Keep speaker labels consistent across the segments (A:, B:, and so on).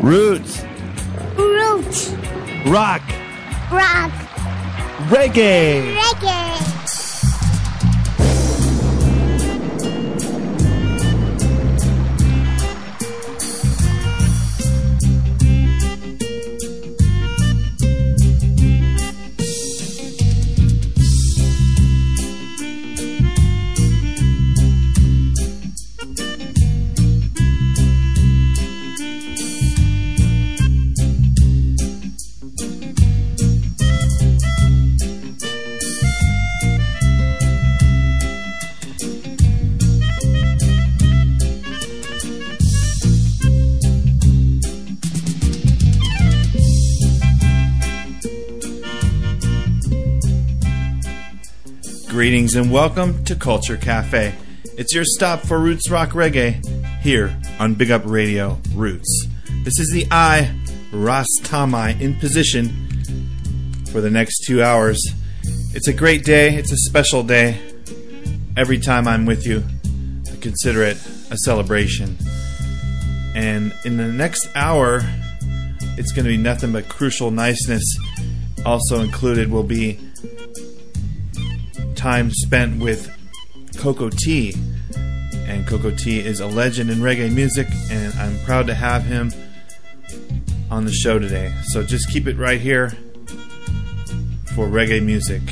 A: Roots,
B: Roots.
A: rock,
B: Rock.
A: reggae.
B: Reggae.
A: Greetings and welcome to Culture Cafe. It's your stop for Roots Rock Reggae here on Big Up Radio Roots. This is the I, Ras Tom-I, in position for the next two hours. It's a great day, it's a special day. Every time I'm with you, I consider it a celebration. And in the next hour, it's going to be nothing but crucial niceness. Also included will be time spent with Cocoa Tea. And Cocoa Tea is a legend in reggae music, and I'm proud to have him on the show today. So just keep it right here for reggae music.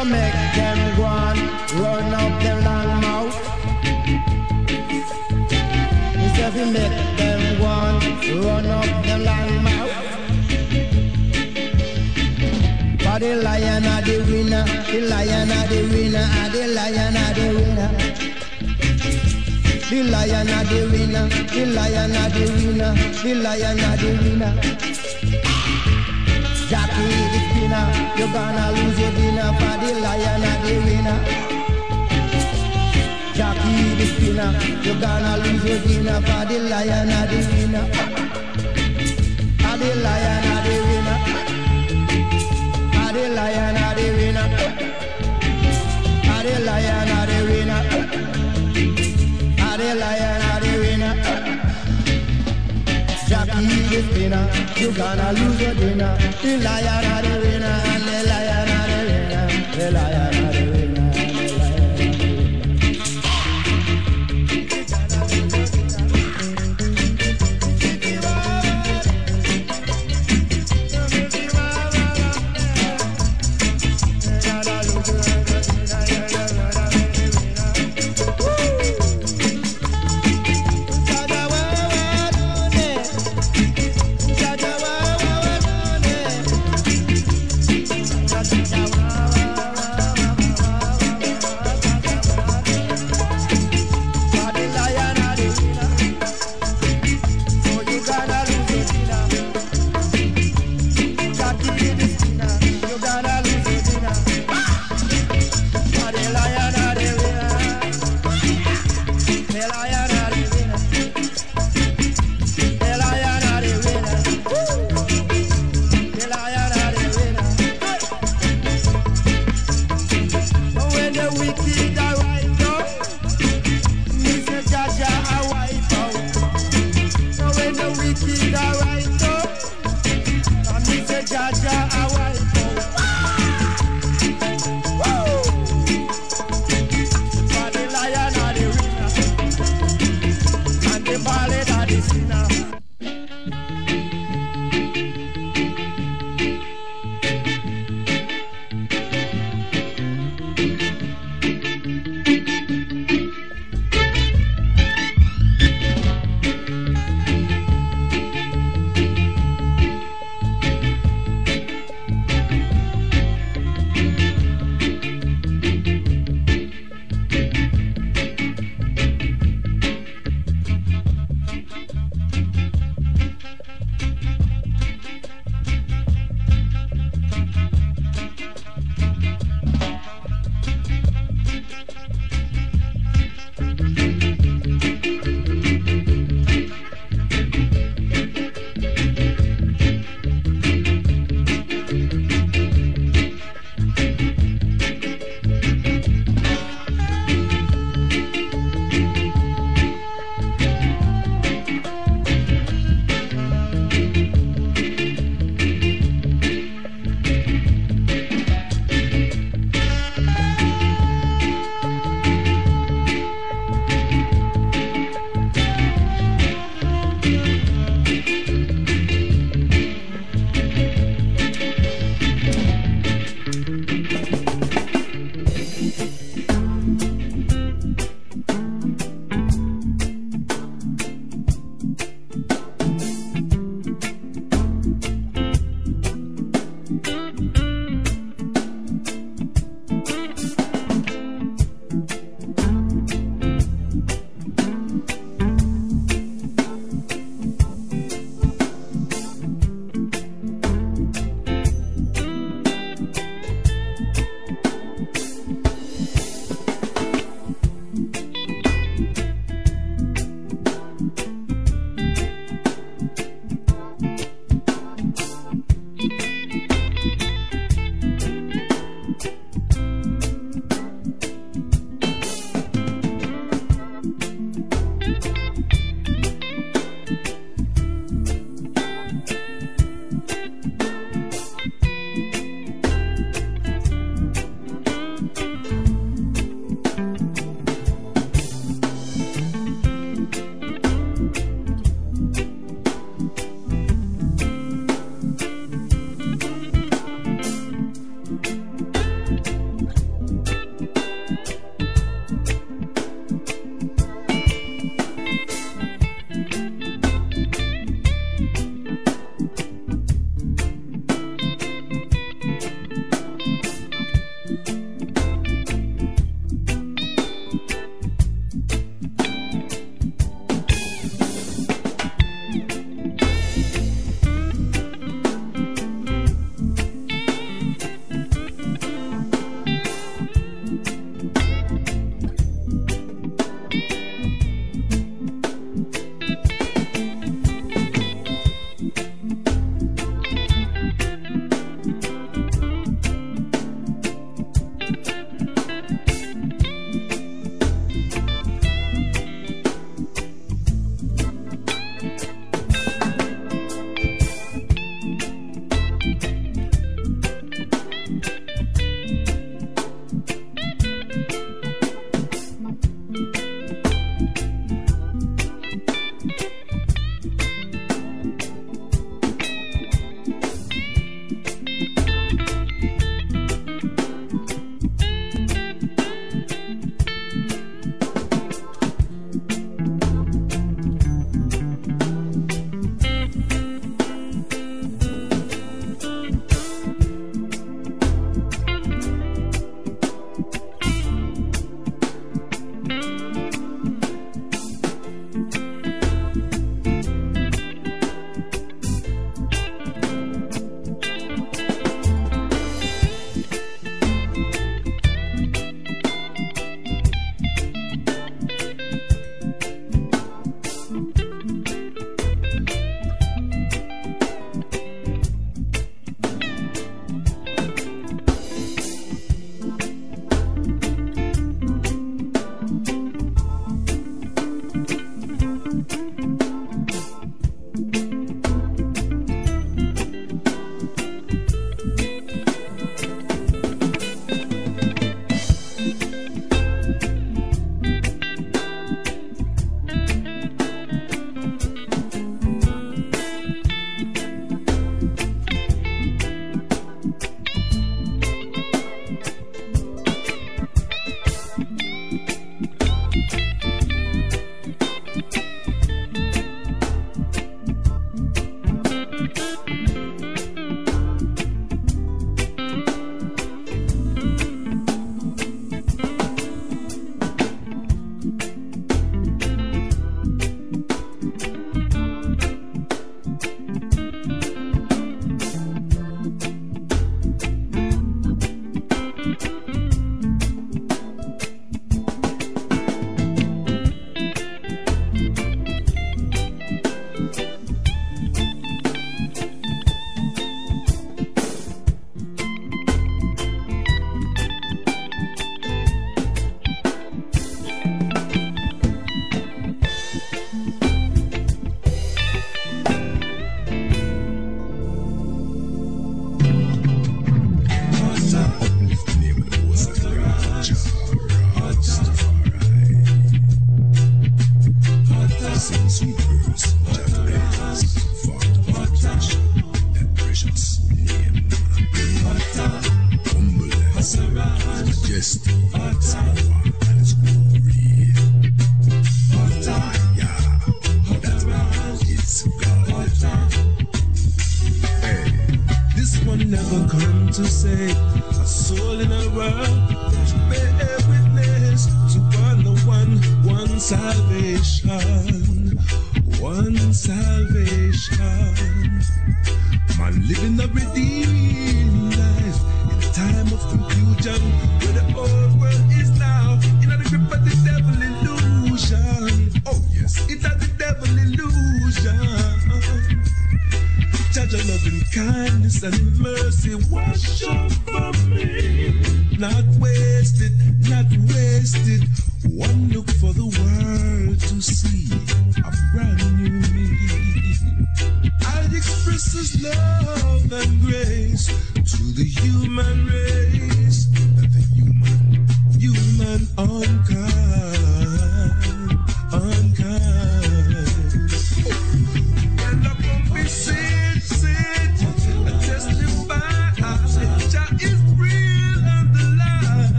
C: So make them go on, run up their long mouth. He said we make them go on, run up their long mouth. For the lion are the winner, the lion are the winner, and the lion are the winner. The lion are the winner, the lion are the winner, the lion are the winner. Jackie the spinner, you're gonna lose your dinner for the lion are the winner. Jackie the spinner, you're gonna lose your dinner for the lion are the winner. Are the lion are the winner. Are the lion are the winner. Are the lion are the winner. Are the lion Jackie the spinner, you gonna lose your dinner. The lion are the winner, and the lion are the winner. The winner.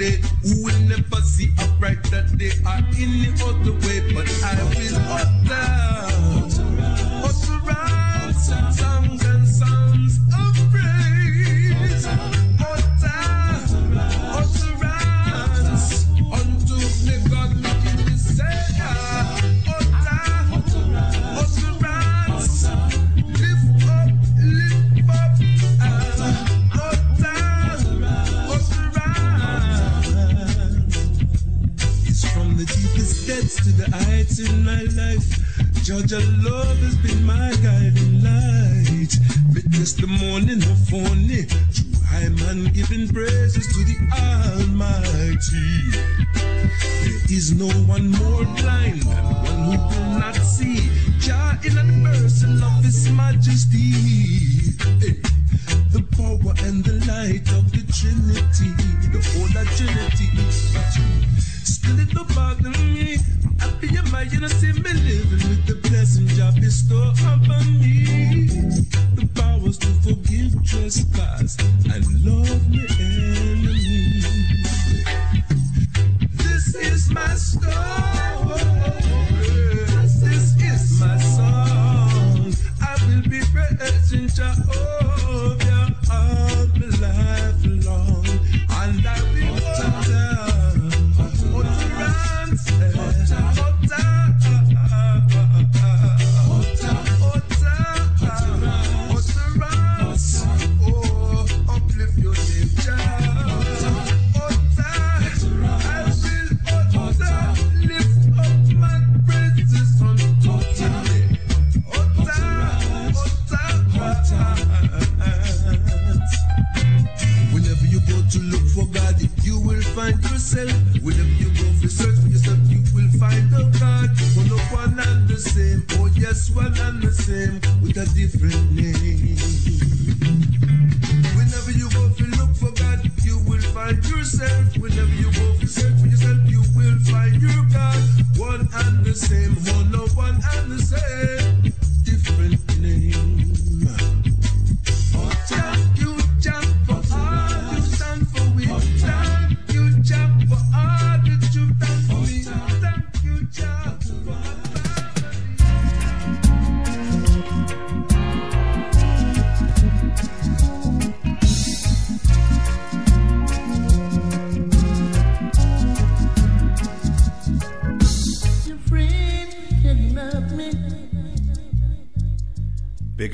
D: day. Who will never see a that they are in the other way, but I will up there.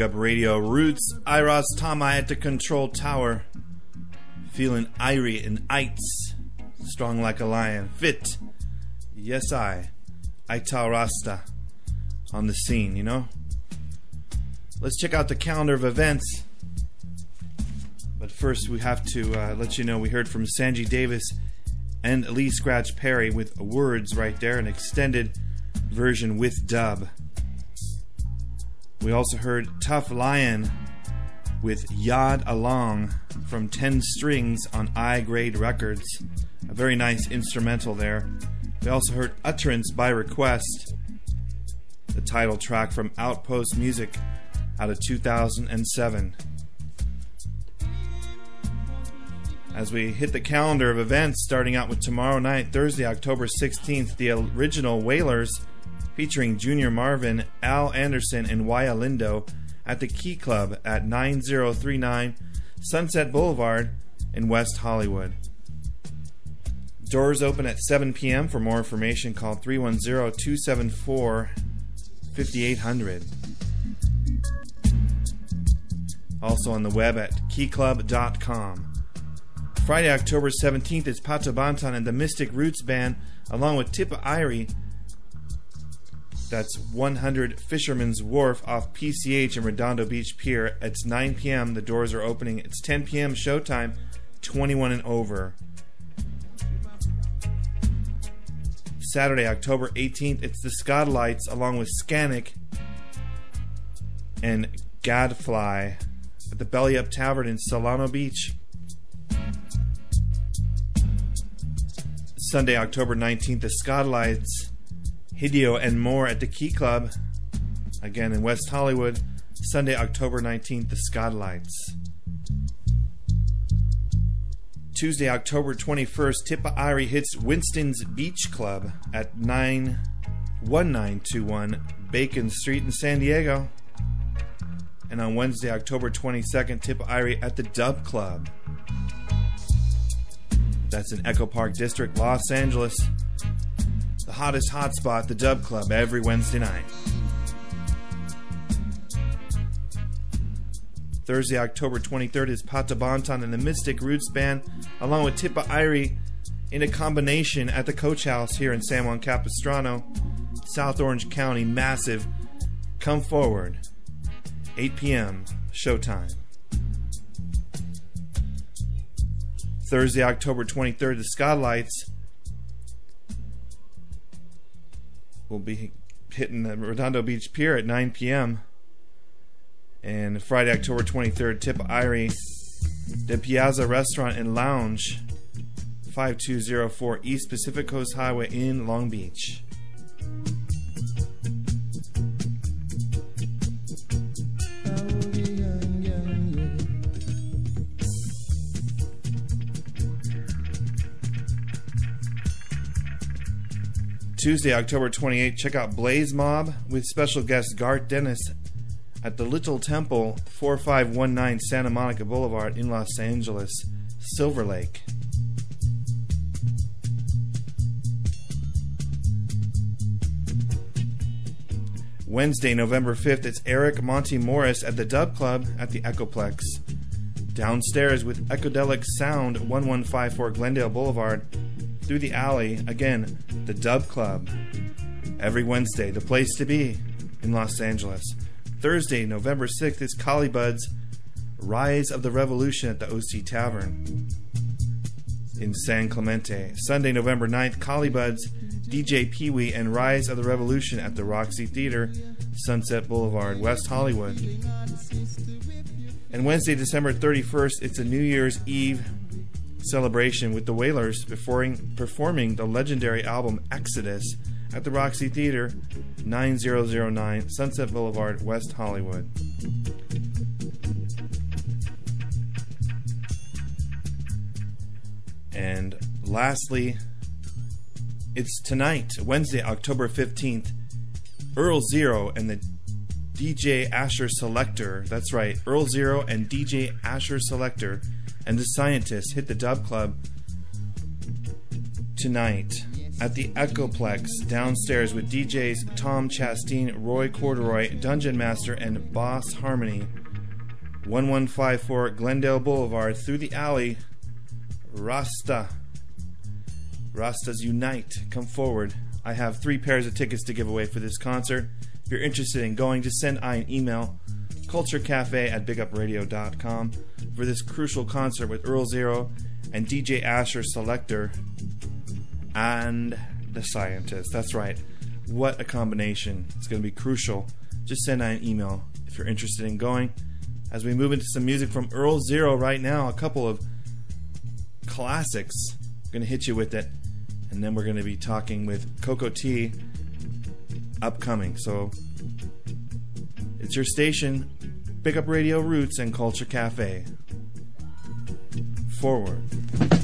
D: Up
A: Radio Roots, Iros Tama at the control tower. Feeling irie and ites, strong like a lion. Fit, yes I, Ital Rasta, on the scene, you know? Let's check out the calendar of events. But first, we have to uh, let you know we heard from Sanji Davis and Lee Scratch Perry with words right there, an extended version with dub. We also heard Tough Lion with Yad Along from 10 Strings on I Grade Records. A very nice instrumental there. We also heard Utterance by Request, the title track from Outpost Music out of 2007. As we hit the calendar of events, starting out with tomorrow night, Thursday, October 16th, the original Wailers featuring Junior Marvin, Al Anderson, and Waya Lindo at the Key Club at 9039 Sunset Boulevard in West Hollywood. Doors open at 7 p.m. For more information, call 310 274 5800. Also on the web at keyclub.com. Friday, October 17th is Pato Banton and the Mystic Roots Band, along with Tippa Irie that's 100 Fisherman's Wharf off PCH in Redondo Beach Pier. It's 9 p.m. The doors are opening. It's 10 p.m. showtime, 21 and over. Saturday, October 18th, it's the Skatalites along with Skanic and Gadfly at the Belly Up Tavern in Solana Beach. Sunday, October 19th, the Skatalites Hideo and more at the Key Club, again in West Hollywood, Sunday, October 19th, the Skatalites. Tuesday, October 21st, Tippa Irie hits Winston's Beach Club at 91921 Bacon Street in San Diego. And on Wednesday, October 22nd, Tippa Irie at the Dub Club. That's in Echo Park District, Los Angeles the hottest hotspot, the Dub Club, every Wednesday night. Thursday, October 23rd is Pato Banton and the Mystic Roots Band, along with Tippa Irie, in a combination at the Coach House here in San Juan Capistrano, South Orange County. Massive. Come forward. 8 p.m. Showtime. Thursday, October 23rd, the Skatalites will be hitting the Redondo Beach Pier at 9 p.m. And Friday, October 23rd, Tip Irie, the Piazza Restaurant and Lounge, 5204 East Pacific Coast Highway in Long Beach. Tuesday, October 28th, check out Blaze Mob with special guest Garth Dennis at the Little Temple, 4519 Santa Monica Boulevard in Los Angeles, Silver Lake. Wednesday, November 5th, it's Eric Monty Morris at the Dub Club at the Echoplex. Downstairs with Ecodelic Sound, 1154 Glendale Boulevard, through the alley, again, the Dub Club. Every Wednesday, the place to be in Los Angeles. Thursday, November 6th is Buds Rise of the Revolution at the OC Tavern in San Clemente. Sunday, November 9th, Buds DJ Pee Wee, and Rise of the Revolution at the Roxy Theater, Sunset Boulevard, West Hollywood. And Wednesday, December 31st, it's a New Year's Eve celebration with the Wailers performing, performing the legendary album Exodus at the Roxy Theater, 9009 Sunset Boulevard, West Hollywood. And lastly, it's tonight, Wednesday, October 15th, Earl Zero and the DJ Asher Selector. That's right, Earl Zero and DJ Asher Selector and the scientists hit the Dub Club tonight.
E: at the Echoplex downstairs with DJs Tom Chastain, Roy Corduroy, Dungeon Master, and Boss Harmony. 1154 Glendale Boulevard through the alley. Rasta. Rastas Unite. Come forward. I have three pairs of tickets to give away for this concert. If you're interested in going, just send I an email culturecafe at bigupradio.com for this crucial concert with Earl Zero and DJ Asher Selector and the Scientist. That's right. What a combination. It's going to be crucial. Just send out an email if you're interested in going. As we move into some music from Earl Zero right now, a couple of classics. I'm going to hit you with it. And then we're going to be talking with Cocoa Tea upcoming. So it's your station, Big Up Radio Roots and Culture Cafe. Forward.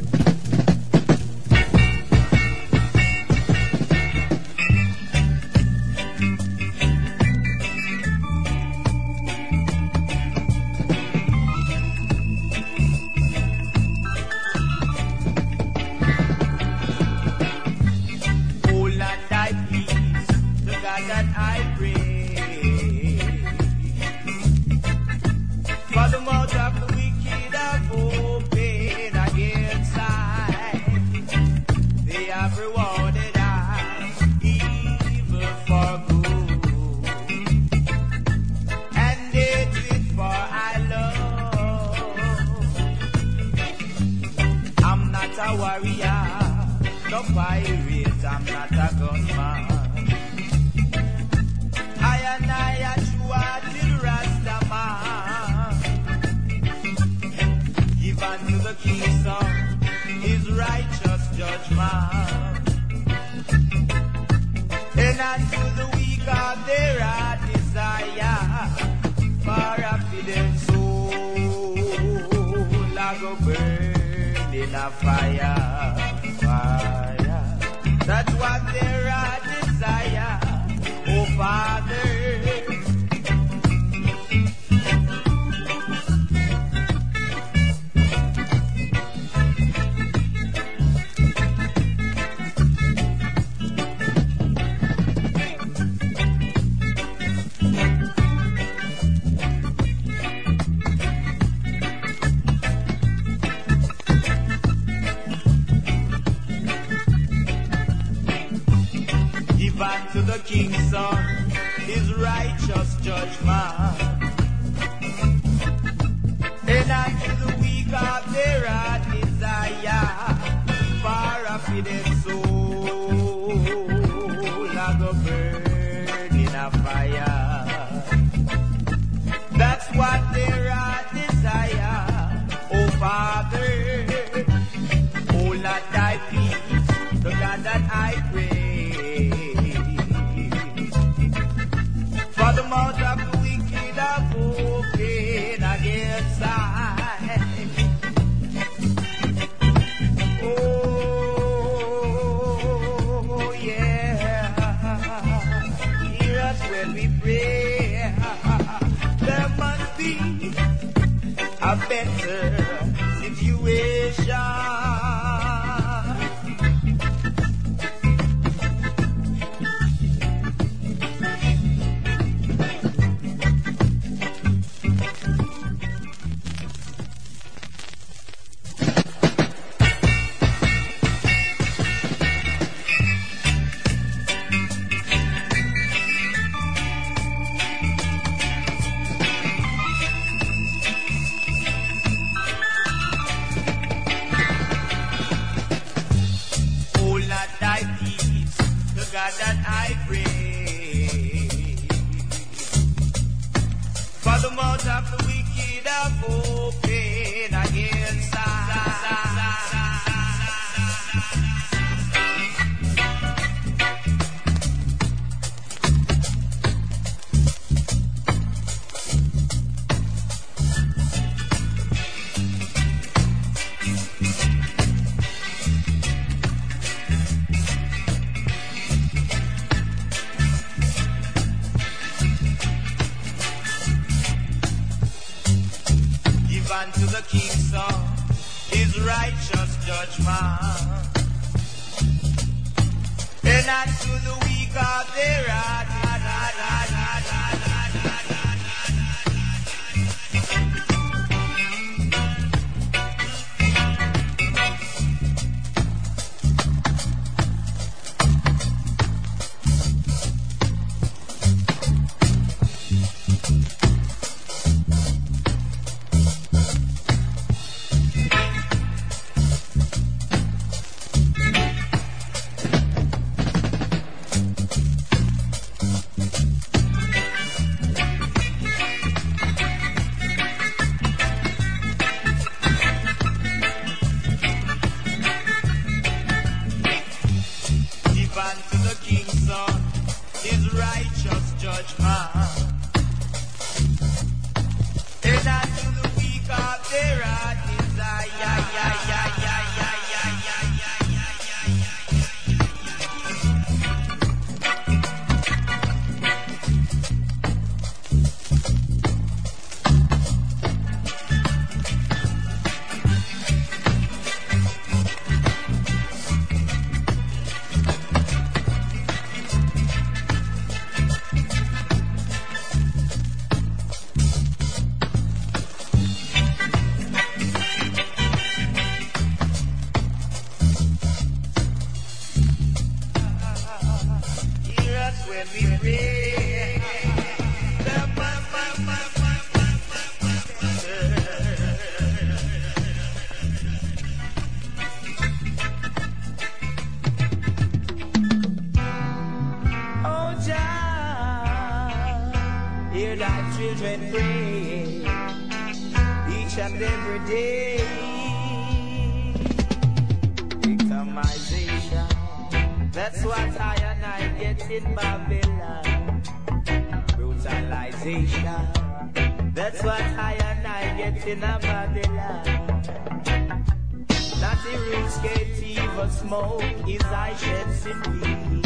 E: Even smoke is I shed simply.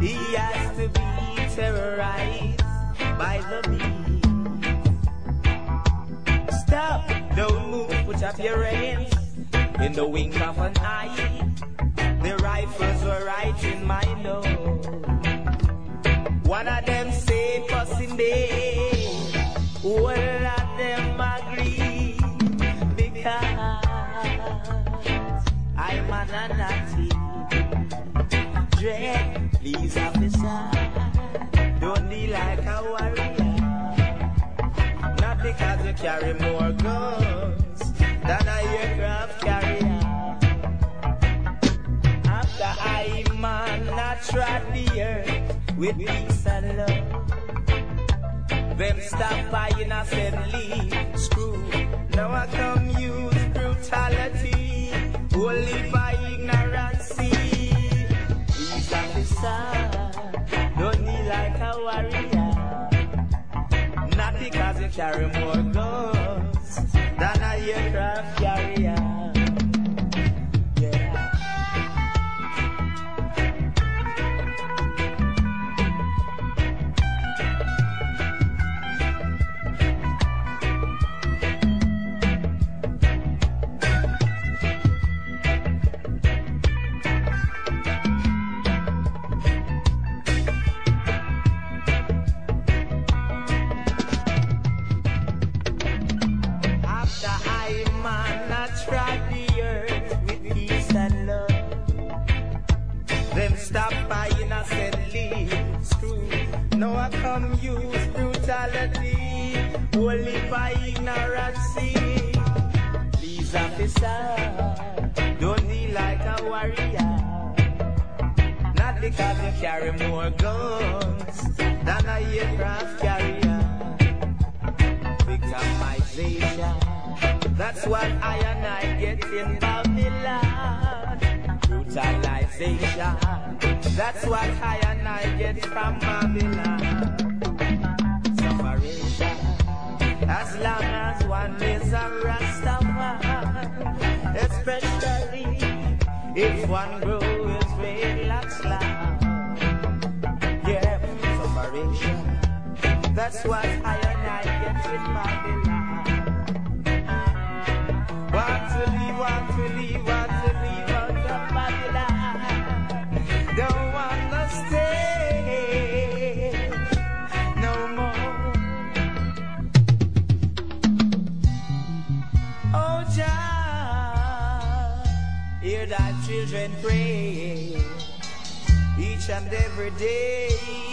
E: He has to be terrorized by the beast. Stop, don't move, put up your hands in the wink of an eye. The rifles were right in my nose. One of them say passing day. All of them agree I'm an anati. Dread, please officer, don't be like a warrior. Not because you carry more guns than a aircraft carrier. After I man I trod the earth with peace and love. Them stop by innocently, screw. Now I come use brutality, only by ignorance. These officers don't need like a warrior. Not because you carry more guns than a aircraft carrier. Now I come use brutality, only by ignorance. Please officer, don't be like a warrior. Not because you carry more guns than a aircraft carrier victimization. That's what I and I get in Babylon. Brutalization. That's what I and I get from Babylon. Sufferation. As long as one is a Rastaman, especially if one grows dreadlocks long. Yeah, sufferation. That's what I and every day.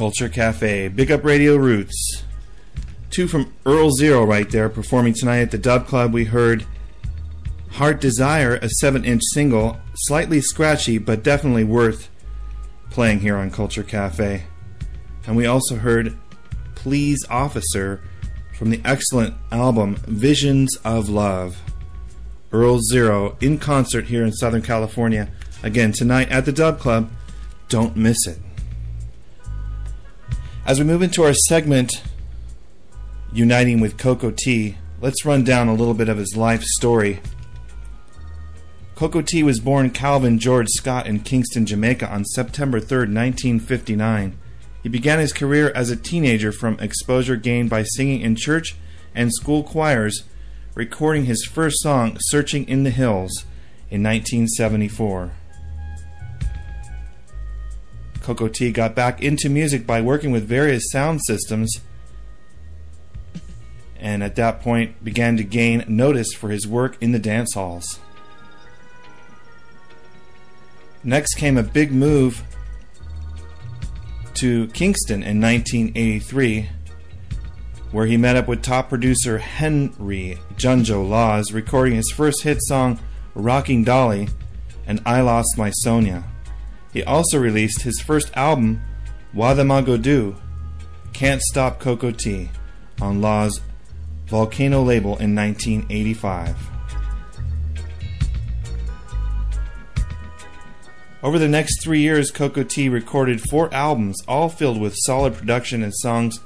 A: Culture Cafe, Big Up Radio Roots. Two from Earl Zero right there, performing tonight at the Dub Club. We heard Heart Desire, a 7 inch single, slightly scratchy, but definitely worth playing here on Culture Cafe. And we also heard Please Officer from the excellent album Visions of Love. Earl Zero in concert here in Southern California. Again, tonight at the Dub Club. Don't miss it. As we move into our segment, Uniting with Cocoa Tea, let's run down a little bit of his life story. Cocoa Tea was born Calvin George Scott in Kingston, Jamaica on September 3, 1959. He began his career as a teenager from exposure gained by singing in church and school choirs, recording his first song, Searching in the Hills, in 1974. Cocoa Tea got back into music by working with various sound systems and at that point began to gain notice for his work in the dance halls. Next came a big move to Kingston in 1983, where he met up with top producer Henry Junjo Lawes, recording his first hit song, Rocking Dolly, and I Lost My Sonia. He also released his first album, Wadamagodu, Can't Stop Cocoa Tea, on Lawes' Volcano label in 1985. Over the next three years, Cocoa Tea recorded four albums, all filled with solid production and songs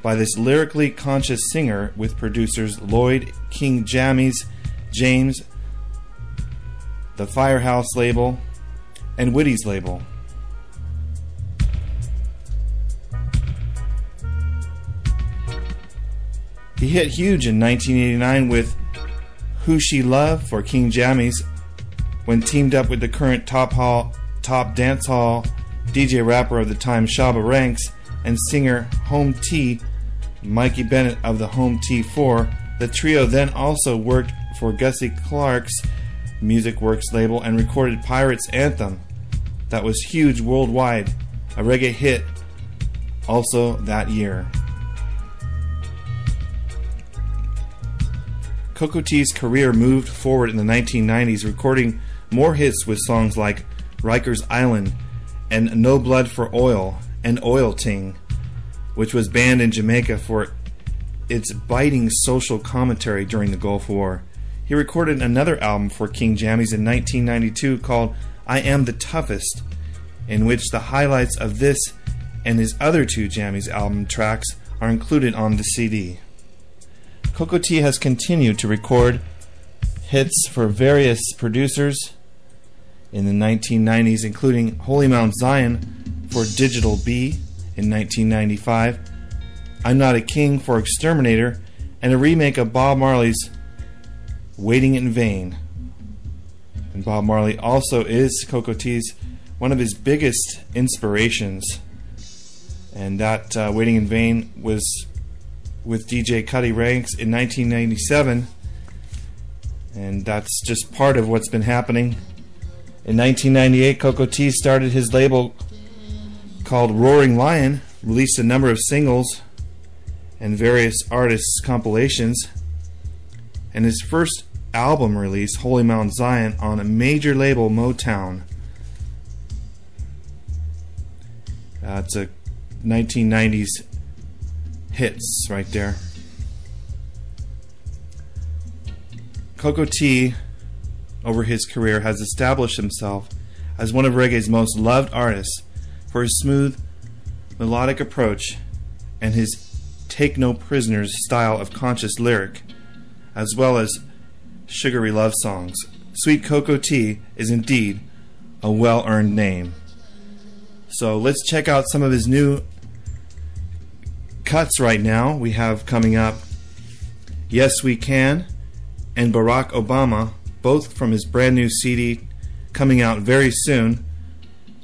A: by this lyrically conscious singer with producers Lloyd King Jammies, James, the Firehouse label, and Witty's label. He hit huge in 1989 with Who She Love for King Jammies when teamed up with the current top hall, top dance hall DJ rapper of the time Shabba Ranks and singer Home T Mikey Bennett of the Home T4. The trio then also worked for Gussie Clarke's Music Works label and recorded Pirates Anthem that was huge worldwide, a reggae hit also that year. Cocoa Tea's career moved forward in the 1990s, recording more hits with songs like Rikers Island and No Blood for Oil and Oil Ting, which was banned in Jamaica for its biting social commentary during the Gulf War. He recorded another album for King Jammies in 1992 called I Am the Toughest, in which the highlights of this and his other two Jammies album tracks are included on the CD. Cocoa Tea has continued to record hits for various producers in the 1990s, including Holy Mount Zion for Digital B in 1995, I'm Not a King for Exterminator, and a remake of Bob Marley's Waiting in Vain. And Bob Marley also is Cocoa Tea's one of his biggest inspirations. And that uh, Waiting in Vain was with DJ Cutty Ranks in 1997. And that's just part of what's been happening. In 1998, Cocoa Tea started his label called Roaring Lion, released a number of singles and various artists' compilations. And his first album release, Holy Mount Zion, on a major label, Motown. Uh, it's a 1990s hits right there. Cocoa Tea, over his career, has established himself as one of reggae's most loved artists for his smooth, melodic approach and his take no prisoners style of conscious lyric, as well as sugary love songs. Sweet Cocoa Tea is indeed a well earned name. So let's check out some of his new cuts right now. We have coming up Yes We Can and Barack Obama, both from his brand new CD coming out very soon.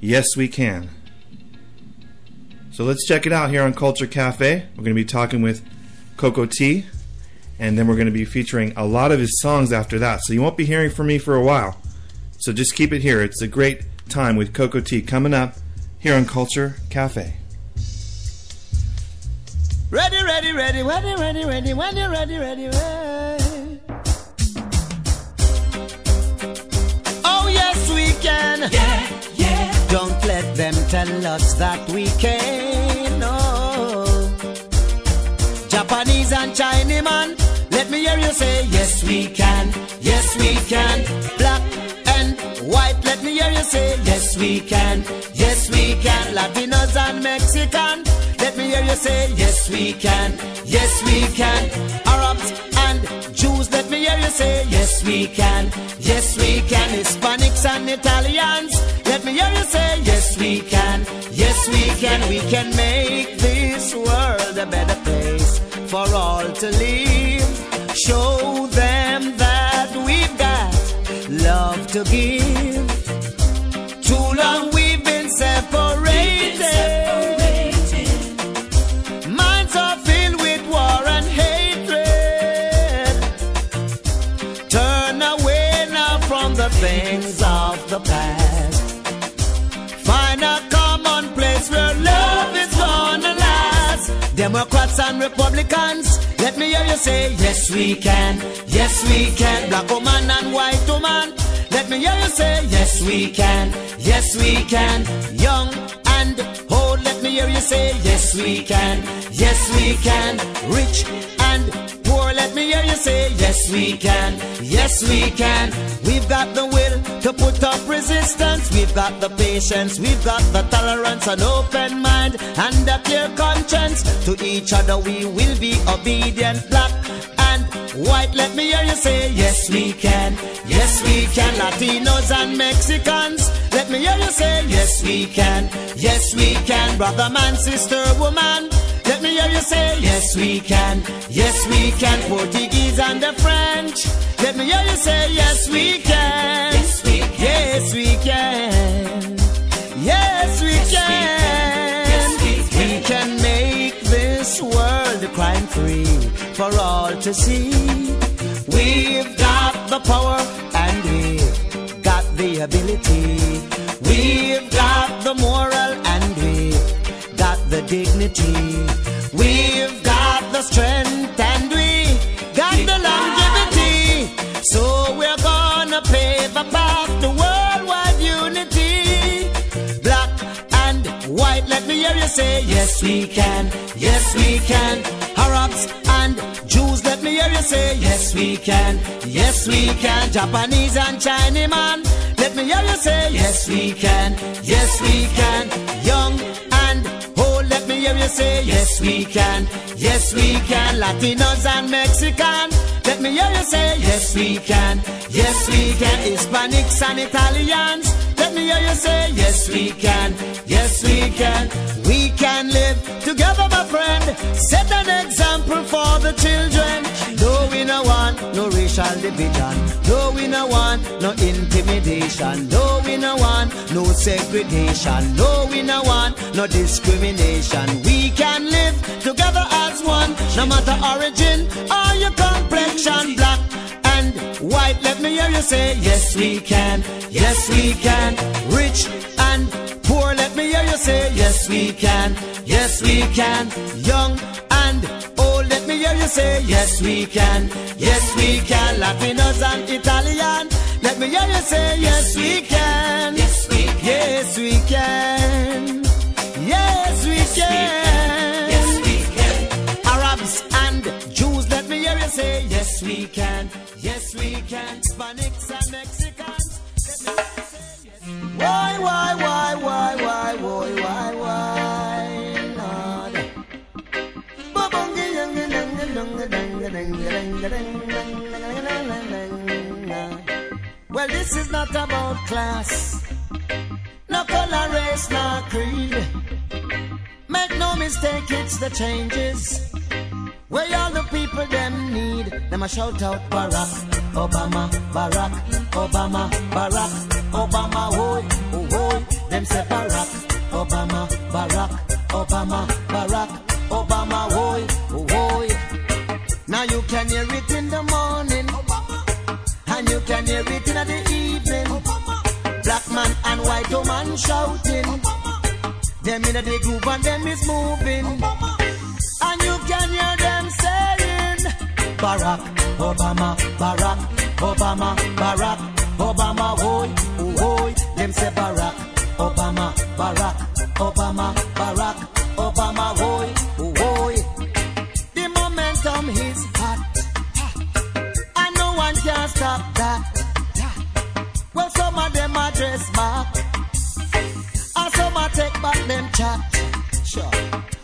A: Yes We Can. So let's check it out here on Culture Cafe. We're going to be talking with Cocoa Tea, and then we're going to be featuring a lot of his songs after that. So you won't be hearing from me for a while. So just keep it here. It's a great time with Cocoa Tea coming up here on Culture Cafe.
F: Ready, ready, ready, ready, ready, ready, when you're ready, ready, ready. Oh, yes, we can.
G: Yeah, yeah.
F: Don't let them tell us that we can't. No. Japanese and Chinese man, let me hear you say, yes, we can. Yes, we can. Black and white, let me hear you say, yes, we can. Yes, we can. Latinos and Mexican, let me hear you say, yes, we can. Yes, we can. Arabs and Jews, let me hear you say, yes, we can. Yes, we can. Hispanics and Italians, let me hear you say, yes, we can. Yes, we can. We can make this world a better place for all to live. Show them that we've got love to give. Too long we've been separated. We've been separated. Minds are filled with war and hatred. Turn away now from the things of the past. Find a common place where love is gonna last. Democrats and Republicans let me hear you say, yes we can, yes we can. Black woman and white woman, let me hear you say, yes we can, yes we can. Young and old, let me hear you say, yes we can, yes we can. Rich and let me hear you say, yes we can, yes we can. We've got the will to put up resistance, we've got the patience, we've got the tolerance, an open mind, and a clear conscience. To each other we will be obedient, black and white. Let me hear you say, yes we can, yes we can. Latinos and Mexicans, let me hear you say, yes we can, yes we can. Brother man, sister, woman. Let me hear you say, yes we can, yes we can. Portuguese and the French. Let me hear you say, yes we can, yes we can, yes we can, yes we can. We can make this world crime free for all to see. We've got the power and we've got the ability. We've got the moral and we've got dignity. We've got the strength and we got the longevity. So we're gonna pave a path to worldwide unity. Black and white, let me hear you say, yes we can, yes we can. Arabs and Jews, let me hear you say, yes we can, yes we can. Japanese and Chinese man, let me hear you say, yes we can, yes we can. Young hear you say, yes we can, yes we can. Latinos and Mexicans. let me hear you say, yes we can, yes we can. Hispanics and Italians, let me hear you say, yes we can, yes we can. We can live together, my friend. Set an example for the children. No, we no want no racial division. No, we no want no intimidation. No, we no want no segregation. No, we no want no discrimination. We can live together as one, no matter origin or your complexion, black and white. Let me hear you say, yes we can, yes we can. Rich and poor, let me hear you say, yes we can, yes we can. Young and hear you say, yes we can, yes we can. Latinos and Italian, let me hear you say, yes we can, yes we can, yes we can, yes we can, yes we can. Arabs and Jews, let me hear you say, yes we can, yes we can. Hispanics and Mexicans, let me hear you say, yes. Why, why, why, why, why, why, why, why, Well, this is not about class, no color, race, nor creed. Make no mistake, it's the changes where all the people them need. Them a shout out Barack Obama, Barack Obama, Barack Obama, hoy, oh. Them say Barack Obama, Barack Obama, Barack Now you can hear it in the morning, and you can hear it in the evening. Black man and white woman shouting. Them in the groove and them is moving. And you can hear them saying, Barack Obama, Barack Obama, Barack Obama, oh hoy. Them say Barack Obama, Barack Obama, Barack Obama, hoy, Sure.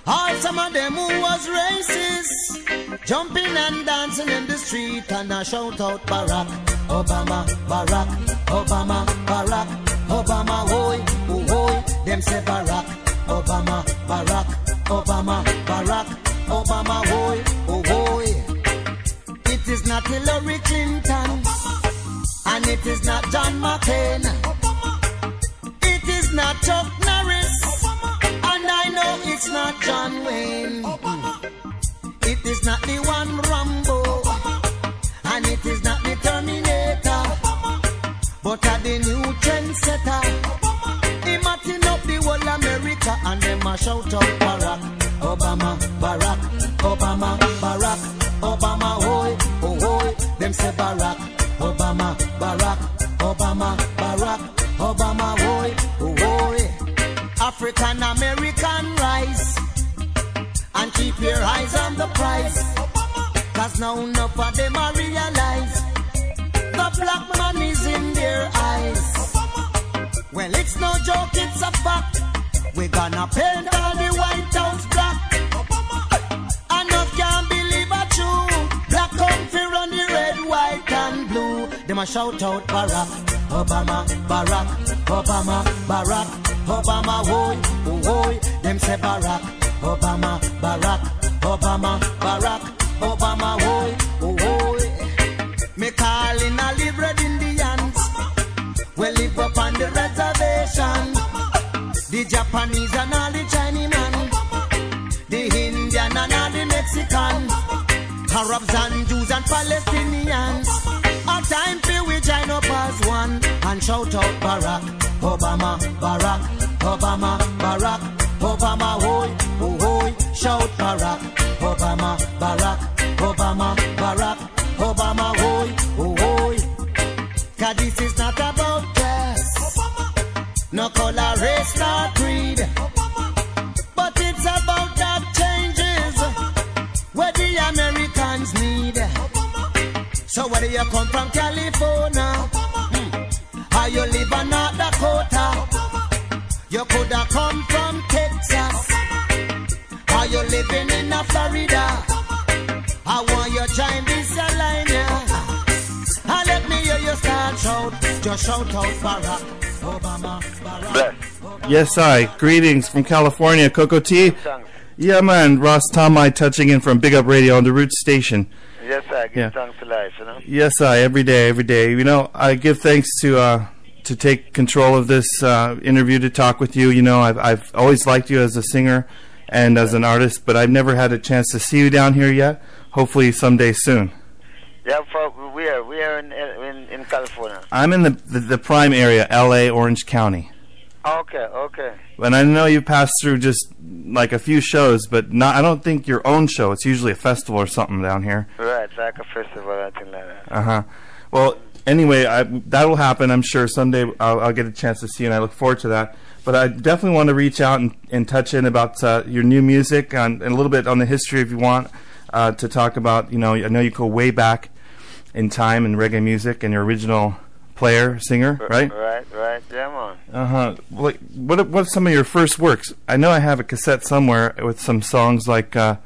F: All some of them who was racist, jumping and dancing in the street and I shout out Barack Obama, Barack Obama, Barack Obama, hoy, oh hoy. Them say Barack Obama, Barack Obama, Barack Obama, hoy, oh hoy. It is not Hillary Clinton, and it is not John McCain. It is not Chuck John Wayne. It is not the one Rambo. And it is not the Terminator. But a the new trendsetter. He matting up the whole America and them a shout out Barack Obama, Barack Obama, Barack Obama, hoy, oh hoy. Them say Barack Obama, Barack Obama, Barack Obama, hoy, oh hoy. African American keep your eyes on the price. Cause now enough of them a realize the black man is in their eyes. Well, it's no joke, it's a fact. We're gonna paint all the White House black. Enough can't believe a true. Black country run the red, white, and blue. Them a shout out Barack, Obama, Barack, Obama, Barack, Obama, woy, oh. Them say Barack, Obama, Barack, Obama, Barack, Obama, woy, oh, woy. Me calling a liberal Indians. We live up on the reservation. The Japanese and all the Chinese man. The Indian and all the Mexican. Arabs and Jews and Palestinians. A time for we join up as one and shout out Barack, Obama, Barack, Obama, Barack, Obama, hoy, oh, hoy, shout Barack, Florida. I want you join this line, yeah. And let me hear you start shout, just shout out Barack Obama, Barack.
H: Bless.
A: Yes, I. Greetings from California, Cocoa Tea.
H: Thanks.
A: Yeah, man. Ras Tom-I touching in from Big Up Radio on the Roots Station.
H: Yes, I give
A: Yeah.
H: thanks to life, you know.
A: Yes, I. Every day, every day. You know, I give thanks to uh, to take control of this uh, interview to talk with you. You know, I've I've always liked you as a singer and as an artist, but I've never had a chance to see you down here yet. Hopefully, someday soon.
H: Yeah, are we are in in, in California.
A: I'm in the, the the prime area, L.A., Orange County.
H: Okay, okay.
A: And I know you passed through just like a few shows, but not. I don't think your own show. It's usually a festival or something down here.
H: Right, like a festival or something like that.
A: Uh huh. Well, anyway, I, that'll happen. I'm sure someday I'll, I'll get a chance to see you, and I look forward to that. But I definitely want to reach out and, and touch in about uh, your new music and, and a little bit on the history, if you want uh, to talk about. You know, I know you go way back in time in reggae music, and your original player, singer, right?
H: Right, right. Yeah, man.
A: Uh huh. Like, what are- what are some of your first works? I know I have a cassette somewhere with some songs like. Uh,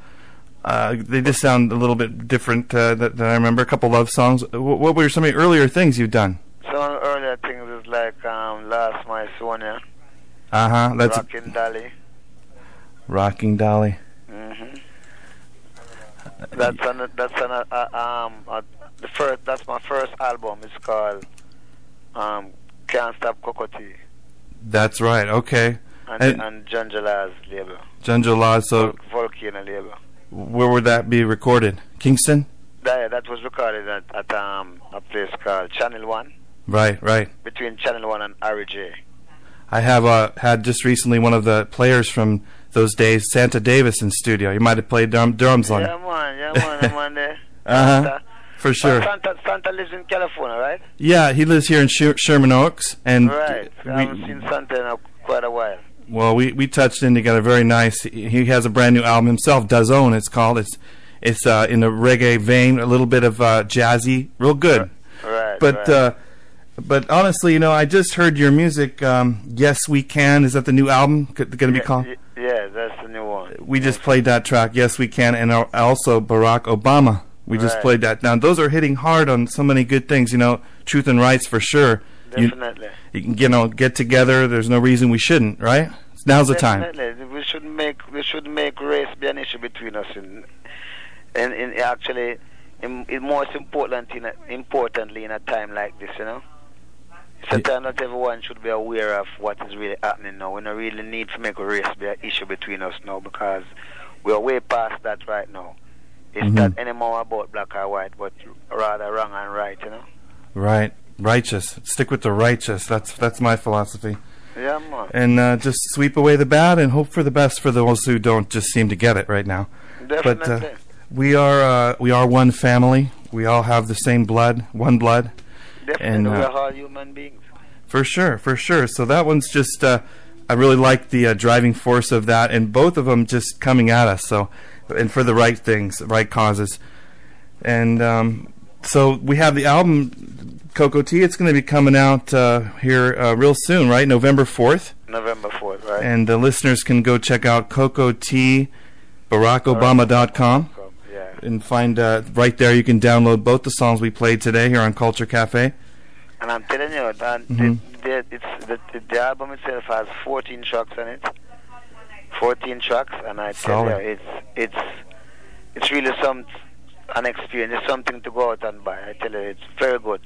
A: uh, they just sound a little bit different uh, that, that I remember. A couple love songs. What, what were some of the earlier things you've done?
H: Some earlier things is like um, Last My Sonia,
A: Uh huh. That's
H: Rockin' Dolly.
A: Rocking Dolly.
H: hmm That's an that's an uh, um uh, the first that's my first album. It's called um Can't Stop Cocoa Tea
A: That's right. Okay.
H: and
A: And-
H: and John label,
A: Junjo So
H: Vol- Volcano label.
A: where would that be recorded? Kingston.
H: That that was recorded at, at um a place called Channel One
A: Right. Right.
H: between Channel One and RJ.
A: I have uh, had just recently one of the players from those days, Santa Davis, in studio. You might have played drum, drums on
H: Yeah
A: it.
H: man, yeah man, I'm on there.
A: Uh-huh.
H: Santa-
A: For sure.
H: Santa Santa lives in California, right?
A: Yeah, he lives here in Sher- Sherman Oaks, and
H: Right. I haven't seen Santa in a, quite a while.
A: well, we we touched in together. Very nice. He he has a brand new album himself, Does Own. It's called. It's it's uh, in a reggae vein, a little bit of uh, jazzy, real good.
H: Right.
A: But
H: right.
A: uh, but honestly, you know, I just heard your music. Um, yes, we can. Is that the new album going to be
H: yeah,
A: called?
H: yeah, that's the new one.
A: We just played that track. Yes, we can, and also Barack Obama. We just
H: Right.
A: played that. Now those are hitting hard on so many good things. You know, truth and rights for sure. You,
H: Definitely.
A: you can you know get together. There's no reason we shouldn't, right? Now's the time.
H: Definitely. We should make we should make race be an issue between us, in, and, and actually, in, in most important in a, importantly in a time like this, you know.
A: Yeah.
H: that everyone should be aware of what is really happening now. We don't really need to make a race be an issue between us now because we are way past that right now. It's
A: Mhm.
H: not anymore about black or white, but rather wrong and right, you know.
A: Right, righteous. Stick with the righteous. That's that's my philosophy.
H: Yeah, man.
A: and uh, just sweep away the bad and hope for the best for those who don't just seem to get it right now.
H: Definitely.
A: But uh, we are uh, we are one family. We all have the same blood, one blood,
H: Definitely,
A: and, uh,
H: we're all human beings.
A: for sure, for sure. So that one's just uh, I really like the uh, driving force of that, and both of them just coming at us. So and for the right things, right causes, and um, so we have the album Cocoa Tea. It's going to be coming out uh, here uh, real soon, right? November fourth.
H: November 4th, right?
A: and the listeners can go check out Cocoa Tea, BarackObama.com. and find uh, right there you can download both the songs we played today here on Culture Cafe.
H: And I'm telling you, that
A: Mhm.
H: the, the, it's, the, the, album itself has 14 tracks on it. 14 tracks, and I tell you, it's it's it's really some an experience. It's something to go out and buy. I tell you, it's very good,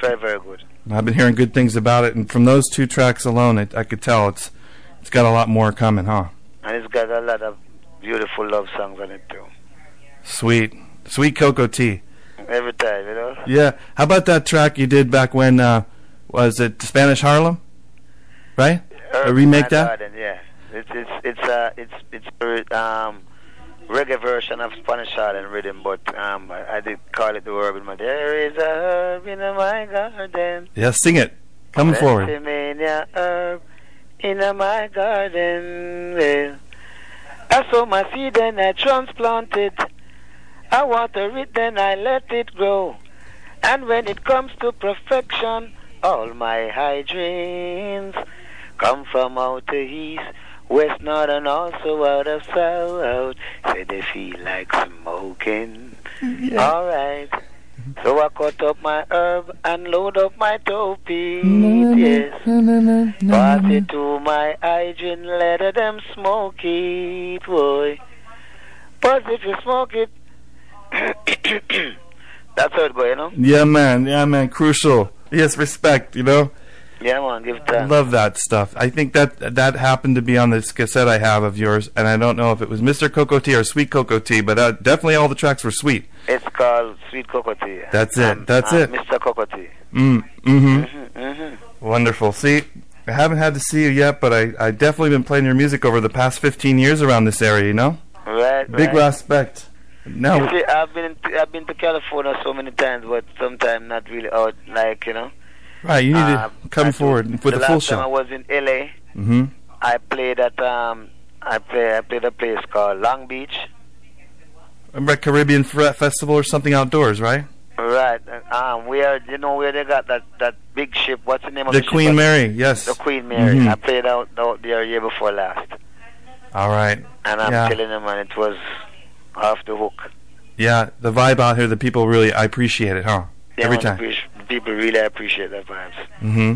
H: very very good.
A: I've been hearing good things about it, and from those two tracks alone, it, I could tell it's it's got a lot more coming, huh?
H: And it's got a lot of beautiful love songs on it too.
A: Sweet, sweet cocoa tea.
H: Every time, you know.
A: Yeah. How about that track you did back when uh, was it Spanish Harlem? Right?
H: Urban
A: A remake that?
H: Garden, yeah. It's it's it's uh it's it's a um reggae version of Spanish Harlem rhythm, but um I, I did call it the urban. My there is a herb in my garden.
A: Yeah, sing it. Come forward.
H: Herb in my garden. I sow my seed and I transplanted. it. I water it, then I let it grow. And when it comes to perfection, all my dreams come from out the east, west, north, and also out of south. Say they feel like smoking. All right. So I cut up my herb and load up my topi. Yes. Pass it to my hygiene, let them smoke it, boy. But if you smoke it, that's how it go, you know?
A: Yeah, man. Yeah, man. Crucial. Yes, respect. You know.
H: Yeah, man, give it
A: I love that stuff. I think that that happened to be on this cassette I have of yours, and I don't know if it was Mr. Cocoa Tea or Sweet Cocoa Tea, but uh, definitely all the tracks were sweet.
H: It's called Sweet Cocoa Tea.
A: That's it,
H: Um,
A: that's
H: uh,
A: it.
H: Mr. Cocoa Tea.
A: Mm, mm-hmm.
H: Mm-hmm, mm-hmm.
A: Wonderful. See, I haven't had to see you yet, but I I definitely been playing your music over the past 15 years around this area. You know,
H: Right,
A: big
H: right.
A: respect.
H: You see, I've been I've been to California so many times, but sometimes not really out. Like you know,
A: right, you need
H: uh,
A: to come
H: I
A: forward with
H: the
A: a full
H: last time I was in LA.
A: Mm-hmm.
H: I played at um, I play I played a place called Long Beach.
A: Remember at Caribbean Festival or something outdoors, right?
H: Right, um, where you know where they got that that big ship. What's the name of
A: The
H: the
A: Queen
H: ship?
A: Mary. Yes.
H: The Queen Mary.
A: Mhm.
H: I played out out there year before last,
A: All right.
H: and I'm
A: Yeah.
H: telling you, man, it was off the hook.
A: Yeah, the vibe out here, the people really, I appreciate it, huh? Every time.
H: appreci- People really appreciate that vibes.
A: hmm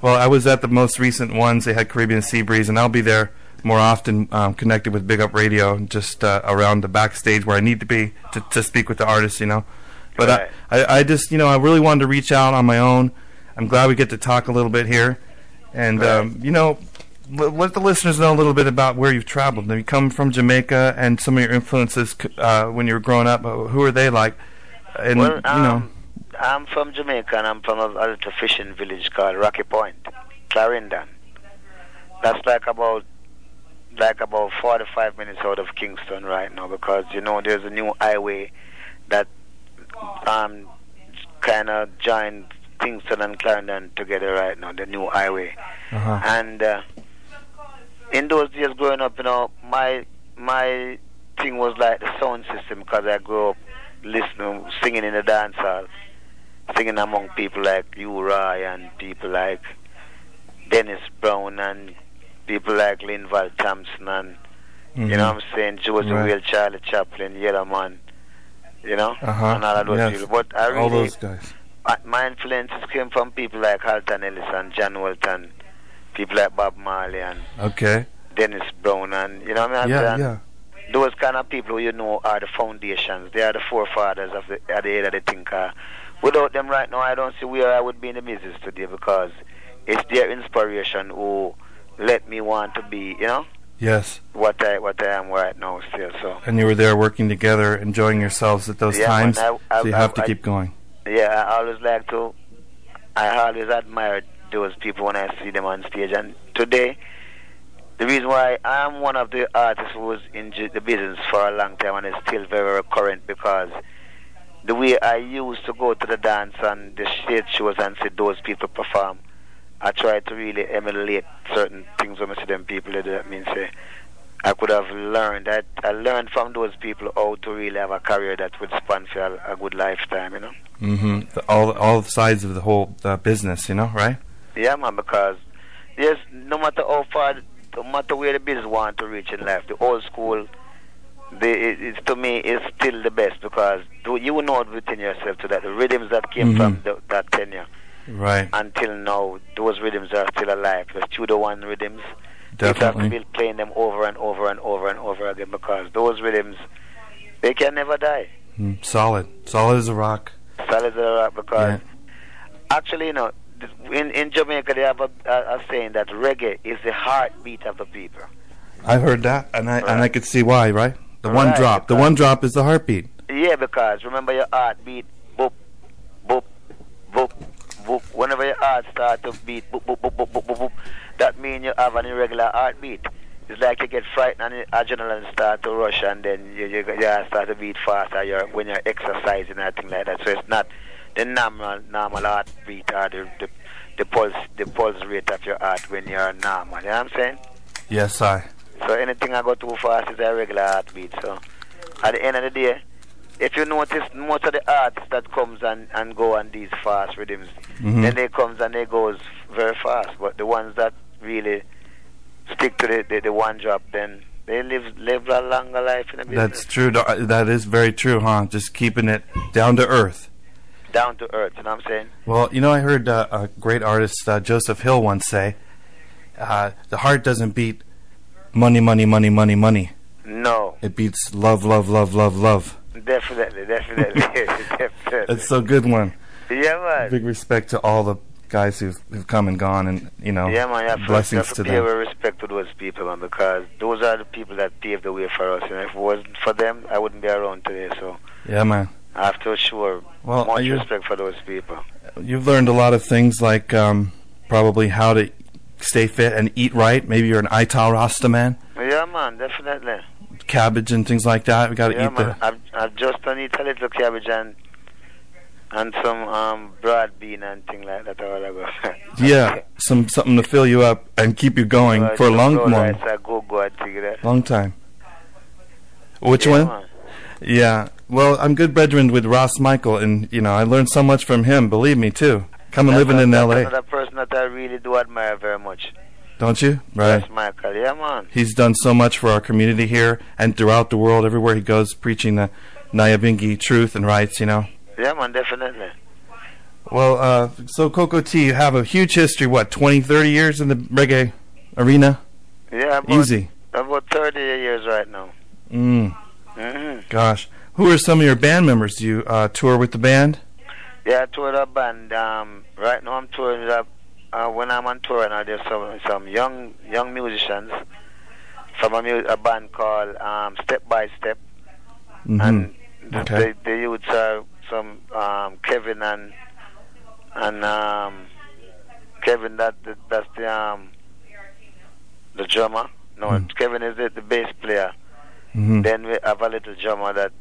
A: Well, I was at the most recent ones. They had Caribbean Sea Breeze, and I'll be there more often, um, connected with Big Up Radio, just uh, around the backstage where I need to be to, to speak with the artists, you know. But
H: Right.
A: I, I, I just, you know, I really wanted to reach out on my own. I'm glad we get to talk a little bit here, and
H: Right.
A: um, you know, let the listeners know a little bit about where you've traveled. Now, you come from Jamaica, and some of your influences uh, when you were growing up. uh, Who are they like? And
H: well,
A: you
H: um,
A: know,
H: I'm from Jamaica, and I'm from a, a little fishing village called Rocky Point, Clarendon. That's like about like about 45 minutes out of Kingston right now because you know there's a new highway that um kind of joined Kingston and Clarendon together right now, the new highway.
A: uh-huh.
H: And uh, in those days growing up, you know, my my thing was like the sound system because I grew up listening, singing in the dance hall, singing among people like you, Roy, and people like Dennis Brown and people like Linval Thompson and you know what I'm saying, Joseph
A: Mm-hmm. Right.
H: Will, Charlie Chaplin, Yellowman, you know,
A: Uh-huh.
H: and all of those
A: Yes.
H: people. But I
A: all those guys.
H: my influences came from people like Alton Ellis and John Walton, people like Bob Marley and
A: Okay.
H: Dennis Brown, and you know what I mean?
A: Yeah,
H: And
A: yeah.
H: Those kind of people who you know are the foundations. They are the forefathers of the at the head of the thinker. Without them right now, I don't see where I would be in the business today because it's their inspiration who let me want to be, you know,
A: Yes.
H: what I what I am right now still. So
A: And you were there working together, enjoying yourselves at those
H: Yeah,
A: times.
H: I- I-
A: so you have to
H: I-
A: keep going.
H: yeah, I always like to. I always admired those people when I see them on stage. And today, the reason why I'm one of the artists who was in the business for a long time and is still very, very current because the way I used to go to the dance and the stage shows and see those people perform, I try to really emulate certain things when I see them people. That means I could have learned that I learned from those people how to really have a career that would span for a, a good lifetime, you know.
A: hmm All all sides of the whole uh, business, you know, right?
H: Yeah, man, because yes, no matter how far, no matter where the business want to reach in life, the old school, the it, it's to me is still the best because do- you know it within yourself to that the rhythms that came
A: Mhm.
H: from the, that tenure
A: Right.
H: until now, those rhythms are still alive. The Studio One rhythms,
A: Definitely.
H: people are still playing them over and over and over and over again because those rhythms they can never die.
A: Mm, solid. Solid as a rock.
H: Solid as a rock because actually, you know, in in Jamaica they have a, a, a saying that reggae is the heartbeat of the people.
A: I've heard that, and I and I could see why. Right. The one
H: Right,
A: drop. The one drop is the heartbeat.
H: Yeah, because remember your heartbeat, boop, boop, boop, boop. Whenever your heart starts to beat, boop, boop, boop, boop, boop, boop, boop, that means you have an irregular heartbeat. It's like you get frightened and adrenaline start to rush, and then you, you, your heart start to beat faster you're, when you're exercising and things like that. So it's not the normal normal heartbeat or the, the the pulse the pulse rate of your heart when you're normal. You know what I'm saying?
A: Yes, I.
H: So anything I go too fast is a regular heartbeat. So at the end of the day, if you notice most of the artists that comes and, and go on these fast rhythms,
A: Mhm.
H: then they comes and they goes very fast. But the ones that really stick to the, the, the one drop, then they live live a longer life in the business.
A: That's true. That is very true, huh? Just keeping it down to earth.
H: Down to earth. You know what I'm saying?
A: Well, you know, I heard uh, a great artist, uh, Joseph Hill, once say, uh, "The heart doesn't beat money, money, money, money, money.
H: No,
A: It beats love, love, love, love, love."
H: definitely, definitely, definitely.
A: That's a good one.
H: yeah, man.
A: Big respect to all the guys who've, who've come and gone, and you know,
H: Yeah, man, you have to, you
A: blessings
H: have
A: to
H: to
A: them.
H: our respect to those people, man, because those are the people that paved the way for us. And if it wasn't for them, I wouldn't be around today. So
A: Yeah, man.
H: I have to show
A: Well,
H: much
A: you-
H: respect for those people.
A: You've learned a lot of things, like um, probably how to stay fit and eat right. Maybe you're an Ital Rasta man,
H: Yeah, man, definitely.
A: cabbage and things like that. We got to
H: Yeah,
A: eat
H: man.
A: the.
H: I've, I've just done eat a little cabbage and and some um broad bean and thing like that a while ago.
A: Yeah, some something to fill you up and keep you going for a long,
H: go
A: long,
H: rice, I go go and take that.
A: long time. Which
H: Yeah,
A: one?
H: man.
A: Yeah. Well, I'm good brethren with Ras Michael, and you know I learned so much from him. Believe me, too. Coming living in L.A.
H: Another person that I really do admire very much.
A: Don't you? Right.
H: That's Michael. Yeah, man.
A: He's done so much for our community here and throughout the world, everywhere he goes, preaching the Nyabingi truth and rights. You know.
H: Yeah, man, definitely.
A: Well, uh, so Cocoa Tea, you have a huge history. What, 20, 30 years in the reggae arena?
H: Yeah, about,
A: Easy.
H: About 30 years right now.
A: Mm,
H: hmm
A: gosh. Who are some of your band members? Do you uh, tour with the band?
H: Yeah, I toured a band. Um, right now I'm touring with uh, when I'm on tour now, there's some some young young musicians from a, mu- a band called um, Step by Step,
A: hmm
H: and
A: Okay.
H: the, the youths are some um, Kevin and and um, Kevin that, that that's the um, the drummer. No,
A: Mm.
H: Kevin is the, the bass player.
A: hmm
H: Then we have a little drummer that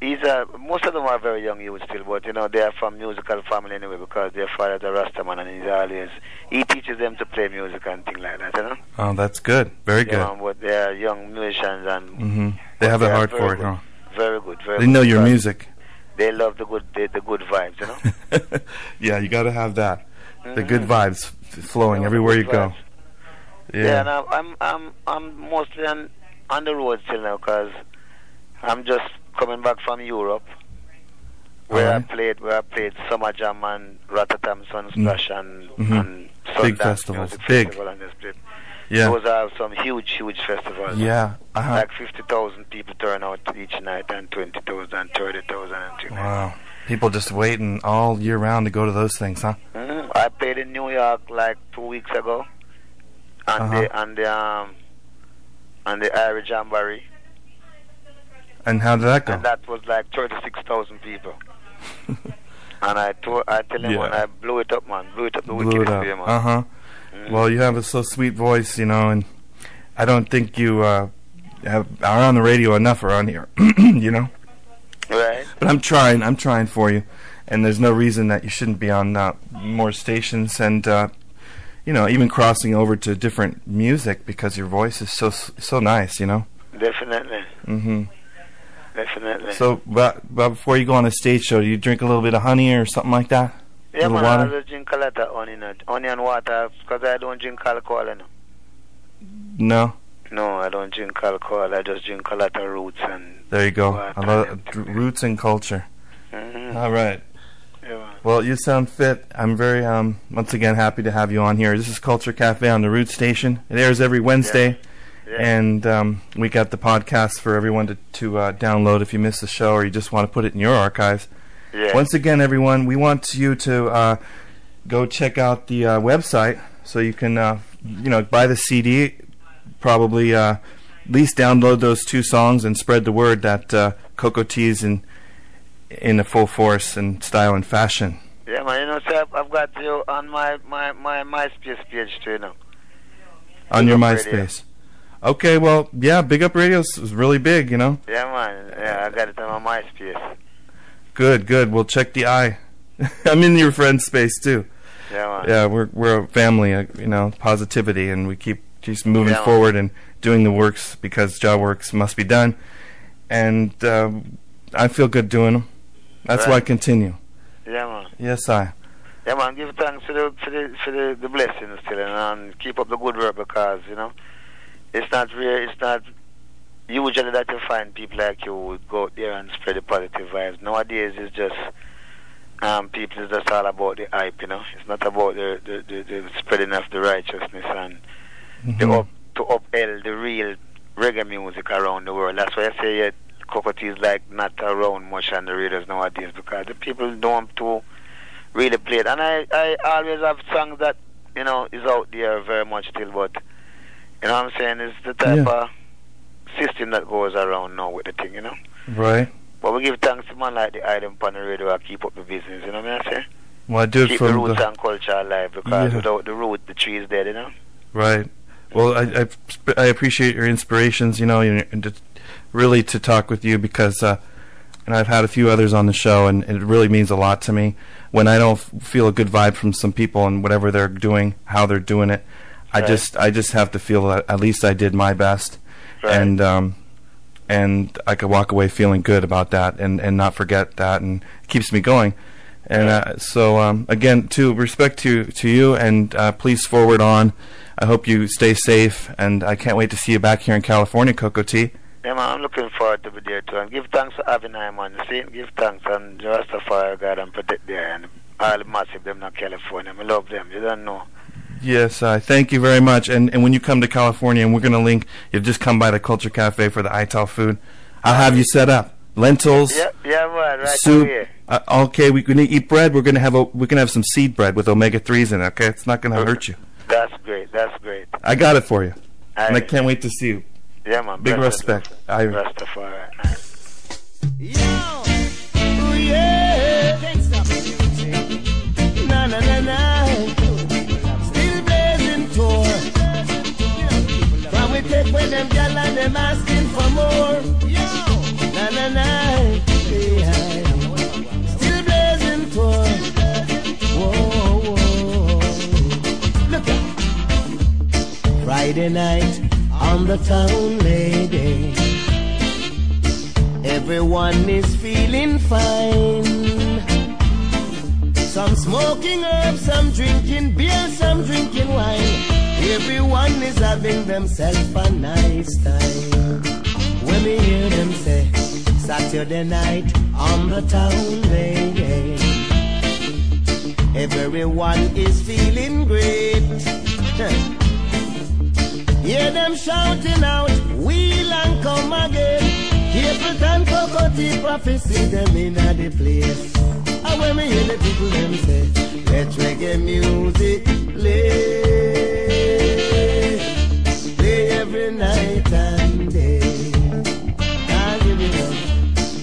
H: he's a, most of them are very young youth still, but you know they are from musical family anyway because their father is a Rastaman and he's always he teaches them to play music and things like that, you know.
A: Oh, that's good. Very
H: Yeah,
A: good.
H: but they are young musicians and
A: hmm They have
H: Yeah,
A: heart for it,
H: good.
A: huh?
H: very good, very.
A: They
H: good
A: know your music.
H: They love the good, the, the good vibes, you know.
A: yeah, you got to have that. The good
H: Mhm.
A: vibes f- flowing
H: Yeah,
A: everywhere you
H: good
A: go.
H: vibes. Yeah, and I'm I'm I'm, I'm mostly on on the road still now because I'm just coming back from Europe, where
A: Alright.
H: I played where I played Summer Jam and Rototom Sunsplash and
A: Mhm.
H: and
A: Big festivals,
H: Music
A: big.
H: Festival and this bit.
A: Yeah.
H: Those are some huge, huge festivals.
A: Yeah. Uh-huh.
H: Like 50,000 people turn out each night and 20,000 and 30,000 and things.
A: Wow. People just waiting all year round to go to those things, huh?
H: Mhm. I played in New York like two weeks ago, and
A: Uh-huh.
H: the and the um and the Irie Jamboree,
A: And how did that go?
H: and that was like thirty six thousand people. And I told, I tell him
A: Yeah.
H: when I blew it up, man, blew it up the
A: blew it
H: wickedest
A: up.
H: way, man.
A: Uh huh. Well, you have a so sweet voice, you know, and I don't think you uh, have, are on the radio enough around here, you know.
H: Right?
A: But I'm trying. I'm trying for you, and there's no reason that you shouldn't be on uh, more stations and uh, you know even crossing over to different music because your voice is so so nice, you know.
H: Definitely, Mm
A: hmm
H: definitely.
A: So, but, but before you go on a stage show, do you drink a little bit of honey or something like that?
H: yeah, man,
A: water?
H: I just drink a lot of honey, no, honey and water, because I don't drink alcohol, you know.
A: No.
H: No, I don't drink alcohol. I just drink a lot of roots and.
A: There you go.
H: Water
A: I love
H: and
A: roots and culture.
H: hmm
A: All right.
H: Yeah.
A: Well, you sound fit. I'm very um once again happy to have you on here. This is Culture Cafe on the Root Station. It airs every Wednesday,
H: Yeah.
A: And um, we got the podcast for everyone to to uh, download if you miss the show or you just want to put it in your archives.
H: yeah.
A: Once again, everyone, we want you to uh, go check out the uh, website so you can uh, you know buy the CD. Probably uh, at least download those two songs and spread the word that uh, Cocoa Tea's in in a full force and style and fashion.
H: Yeah, man. You know, I've, I've got you on my my my MySpace page too, you know.
A: on your. MySpace. Okay, well, yeah, Big Up Radio is really big, you know.
H: Yeah, man. Yeah, I got it on my MySpace.
A: Good, good. We'll check the eye. I'm in your friend's space too.
H: Yeah, man.
A: Yeah, we're we're a family, uh, you know, positivity, and we keep just moving
H: Yeah.
A: forward and doing the works because job works must be done, and uh, I feel good doing them. That's why I continue.
H: Yeah, man.
A: Yes, I.
H: Yeah, man. Give thanks for the for the for the, the blessings still, and keep up the good work because you know it's not rare. It's not usually that you find people like you would go out there and spread the positive vibes. Nowadays, it's just um, people is just all about the hype. You know, it's not about the the, the, the spreading of the righteousness and the
A: Mhm.
H: up to uphold the real reggae music around the world. That's why I say yeah, Cocoa is like not around much on the radios nowadays because the people don't to really play it. And I, I always have songs that, you know, is out there very much still, but you know what I'm saying? It's the type
A: Yeah.
H: of system that goes around now with the thing, you know.
A: Right.
H: But we give thanks to man like the on the radio and keep up the business, you know what I'm saying?
A: Well, I do
H: Keep the roots
A: the
H: and culture alive because
A: Yeah.
H: without the root, the tree is dead, you know?
A: Right. Well, I, I I appreciate your inspirations. You know, and and to, really to talk with you because, uh, and I've had a few others on the show, and it really means a lot to me when I don't f- feel a good vibe from some people and whatever they're doing, how they're doing it. I
H: Right.
A: just I just have to feel that at least I did my best,
H: Right.
A: and um, and I could walk away feeling good about that, and and not forget that, and it keeps me going. And uh, so um, again, to respect to to you, and uh, please forward on. I hope you stay safe, and I can't wait to see you back here in California, Cocoa Tea.
H: Yeah, man, I'm looking forward to be there too. And give thanks to Avinai, man. See, give thanks and Rastafari God and protect there and all the massive them in California. I love them. You don't know.
A: Yes, uh, thank you very much. And and when you come to California, and we're going to link, you've just come by the Culture Cafe for the ITAL food. I'll have you set up lentils,
H: Yeah, yeah, man, right
A: soup.
H: away.
A: Uh, okay, we're going to eat bread. We're going to have a, we're going to have some seed bread with omega threes in it. Okay, it's not going to hurt you.
H: That's great. That's great.
A: I got it for you, and I can't wait to see you.
H: Yeah, man.
A: Big respect. I-
H: Rastafari.
F: Yo, ooh yeah, Take with them gal and them asking for more. Yo, na na na, yeah. still blazing tour. Whoa, whoa. Look out. Friday night on the town lady. Everyone is feeling fine. Some smoking herbs, some drinking beer, some drinking wine. Everyone is having themselves a nice time. When we hear them say, Saturday night on the town lady. Everyone is feeling great. Hear them shouting out, wheel and come again. Capleton Cocoa prophecy them in the place. And when me hear the people them say, let reggae music play every night and day. Can't give it up.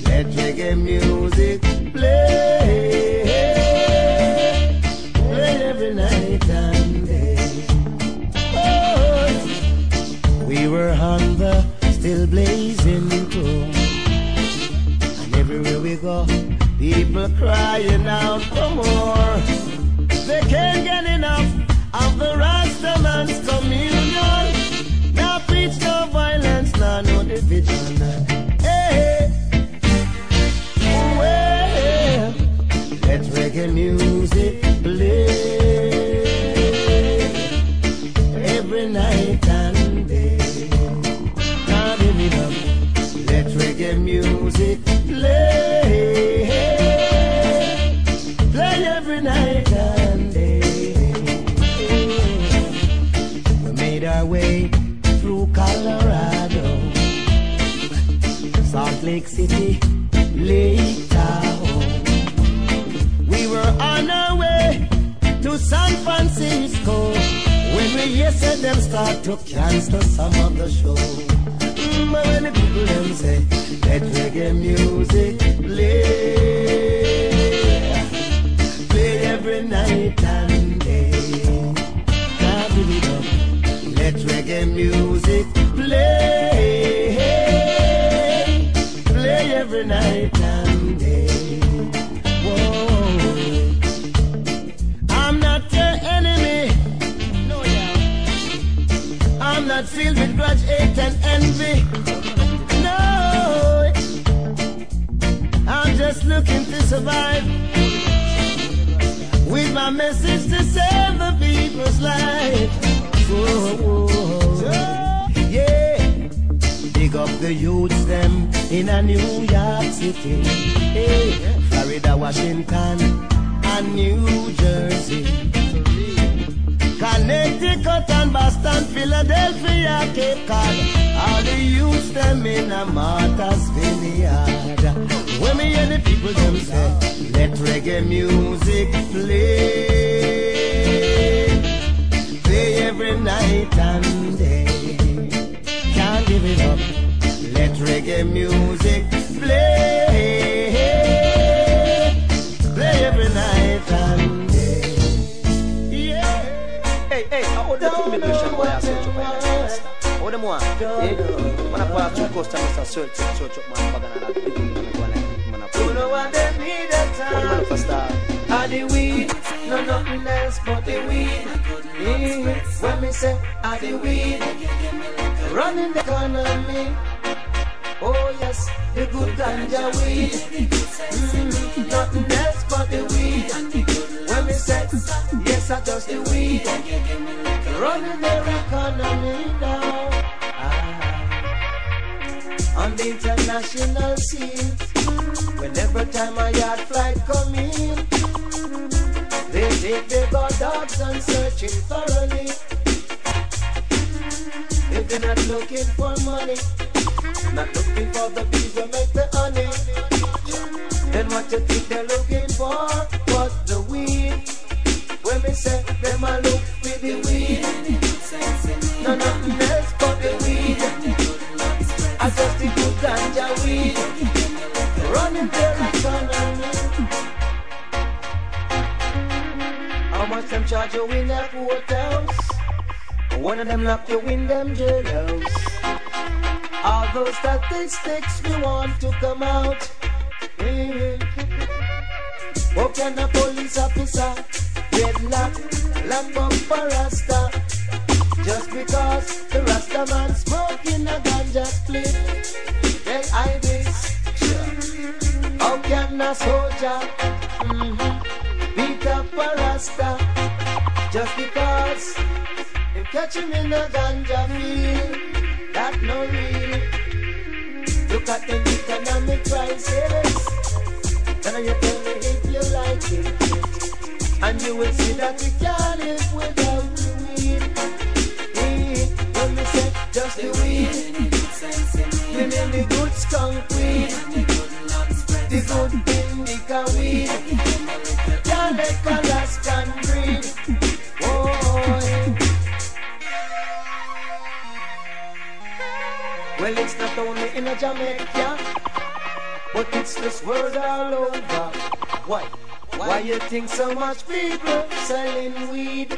F: Let reggae music play. Play every night and day. Oh, we were on the still blazing road. And everywhere we go, people crying out for more. It's we hear them start to cancel some of the show. But when the people them say let reggae music play, play every night and day. Can't it up. Let reggae music play, grudge, hate, and envy. No. I'm just looking to survive. With my message to save the people's life. Whoa, whoa. Yeah. Big up the youths them in a New York City. Hey, Florida, Washington, and New Jersey. Connecticut and Boston, Philadelphia, Cape Cod. All the youths them in a Martha's Vineyard. When me hear the people them say, let reggae music play. Play every night and day. Can't give it up. Let reggae music play.
I: Search search, up man all?
F: Are the weed, no nothing else but the weed. When me say are the weed, running the economy. Oh yes, the good ganja weed. Mm, nothing else but the weed. When me say yes, I just the weed, running the economy now. Ah. On the international scene, whenever time a yard flight come in. They take their guard dogs and searching thoroughly. If they're not looking for money, not looking for the bees that make the honey, then what you think they're looking for? But the weed. When me say them a look for the weed, no nothing else but the weed. I just the good ganja weed, running their economy. How much them charge you in that courthouse? One of them lock you in them jailhouse. All those statistics we want to come out. Mm. Can a police officer dreadlock, lock up a rasta? Just because the rasta man smoking a ganja split. They hide this. How can a soldier mhm, beat up a rasta? Just because you catch him in a ganja field, that no real. Look at the economic crisis. Can you tell me if you like it? And you will see that we can't live without the. Weed. Just the weed, we mean the good skunk weed, the good indica weed, can't make Alaskan breed. Boy. Well, it's not only in a Jamaica, but it's this world all over. Why? Why you think so much people selling weed?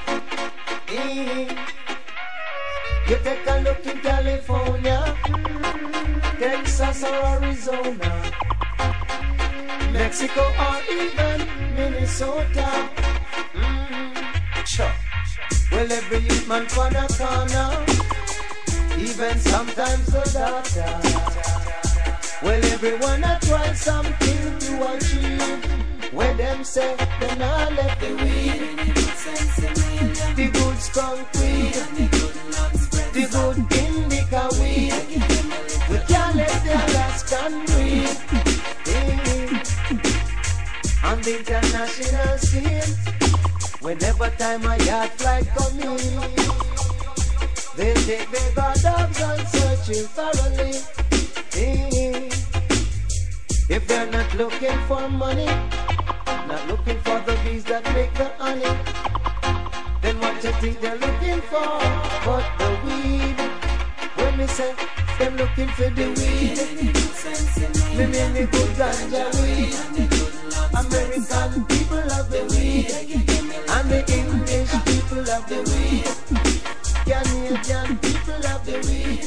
F: Eh. You take a look in California, Texas or Arizona, Mexico or even Minnesota. Mm. Sure. Well, every youth man on a corner, even sometimes the doctor. Well, everyone a try something to achieve. When them say they not left the weed, the good skunk weed, the good the good thing because we we can't let the Alaskan breathe. On the international scene, whenever time a yacht flight come in, they take the god dogs and searching thoroughly. If they're not looking for money, not looking for the bees that make the honey what you think they're looking for, but the weed. When me say them looking for the weed, me mean the good ganja weed. American people love the weed, and the English people love the weed. Canadian people love the weed.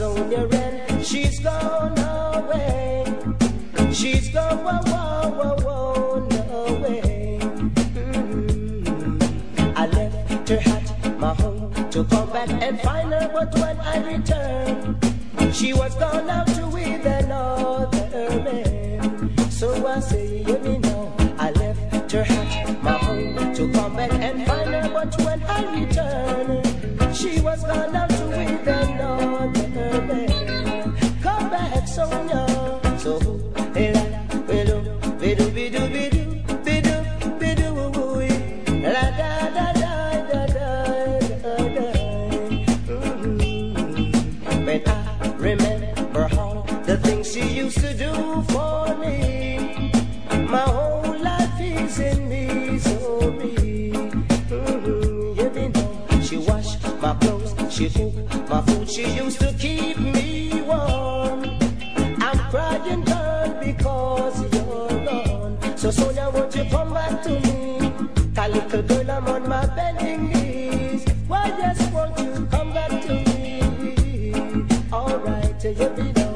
F: Ren, she's gone away. She's gone wow, wow, wow, wow, away. Mm. I left her at my home to come back and find her, but when I returned, she was gone out to with another man. So I say, hear me now. I left her at my home to come back and find her, but when I returned, she was gone out you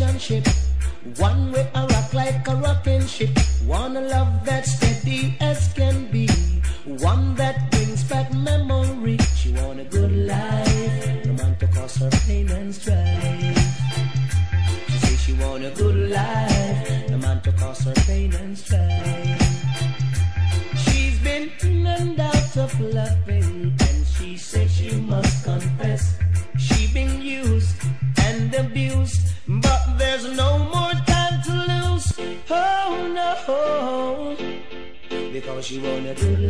F: relationship.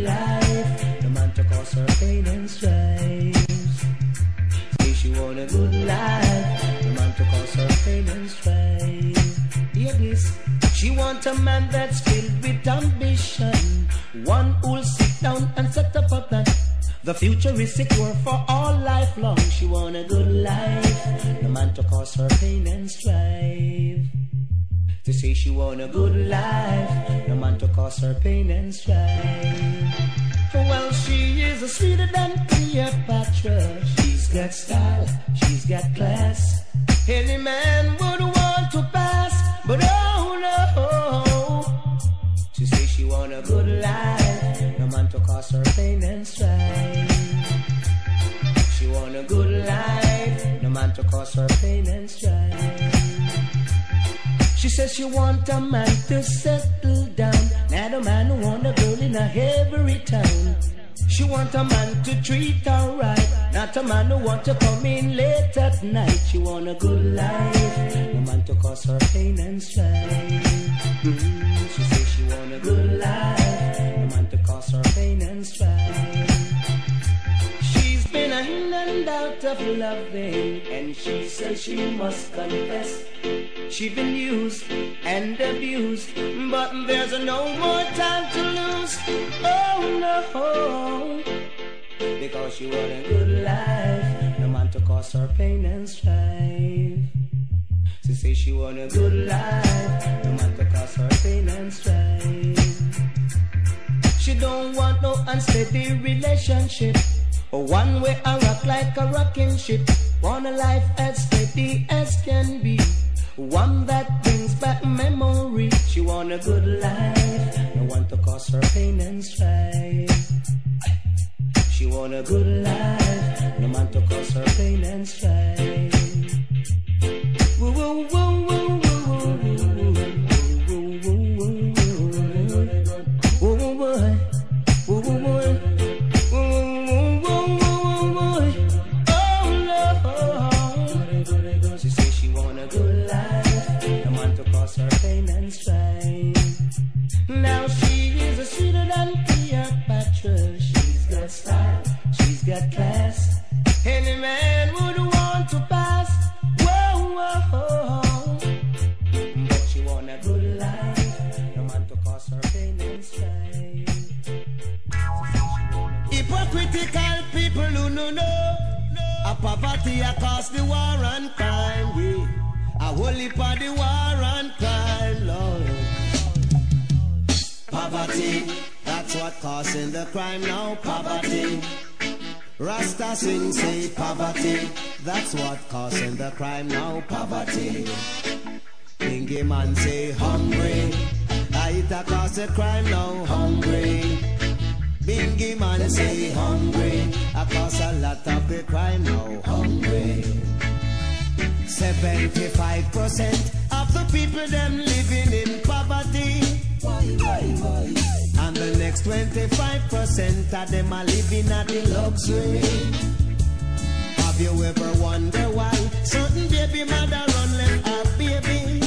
F: Life, no man to cause her pain and strife. Say she want a good life, no man to cause her pain and strife. Hear this. She want a man that's filled with ambition, one who'll sit down and set up a plan. The future is secure for all life long. She want a good life, no man to cause her pain and strife. To say she want a good life, no man to cause her pain and strife. For well, she is a sweeter than Cleopatra. She's got style, she's got class. Any man would want to pass, but oh no. She say she want a good life, no man to cause her pain and strife. She want a good life, no man to cause her pain and strife. She says she want a man to settle down, not a man who want a girl in a every town. She want a man to treat her right, not a man who want to come in late at night. She want a good life, no man to cause her pain and strife. Mm, She says she want a good life, out of loving, and she says she must confess. She's been used and abused, but there's no more time to lose. Oh no, because she want a good life, no man to cause her pain and strife. She say she want a good life, no man to cause her pain and strife. She don't want no unsteady relationship. One way I rock like a rocking ship. Want a life as steady as can be. One that brings back memory. She want a good life. No one to cause her pain and strife. She want a good life. No man to cause her pain and strife. Woo, woo, woo, woo, Any man would want to pass. But she want a good life. No man to cause her pain. Hypocritical people who no know poverty a cause the war and crime. Yeah. A heap the war and crime, Lord. Poverty, that's what causing the crime now. Poverty. Rasta sing say poverty, that's what causing the crime now. Poverty. Bingy man say hungry, it a cause the crime now. Hungry. Bingy man say hungry, I cause a lot of the crime now. Hungry. 75% of the people them living in poverty. And the next 25% of them are living at the luxury. Have you ever wondered why certain baby mother run left her baby?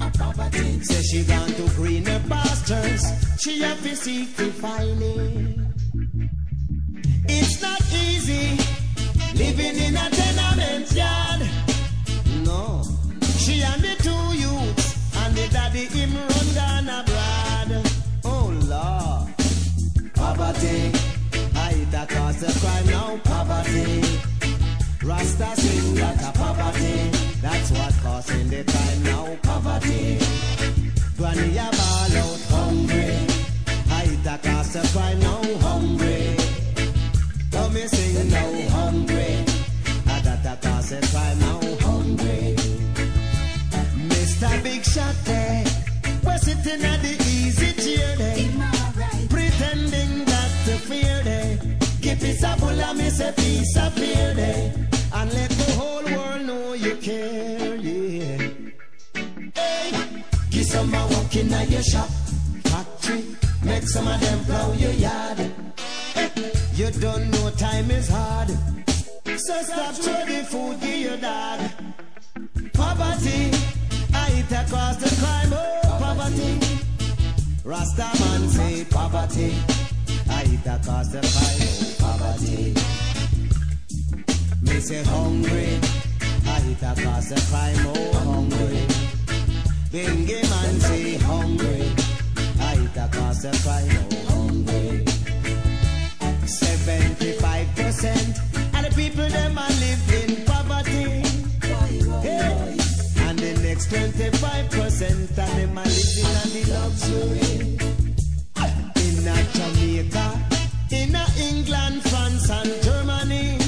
F: A poverty. Say she gone to greener pastures. She have to seek to find it. Poverty. Rasta sing that poverty. That's what causing the crime now. Poverty. Granny full a piece of there. And let the whole world know you care, yeah. Hey, give some a walk in your shop, factory. Make some of them plow your yard. You don't know time is hard. So stop the food, give your dog. Poverty, I hit across the crime, oh, poverty. Rasta man say poverty, I hit across the crime, oh, poverty. Me say hungry, I hit across the crime, oh, hungry. Bingy man say hungry, I hit across the crime, oh, hungry. 75% of the people them a live in poverty. Hey. And the next 25% of them are living on the luxury. In Jamaica, in England, France and Germany.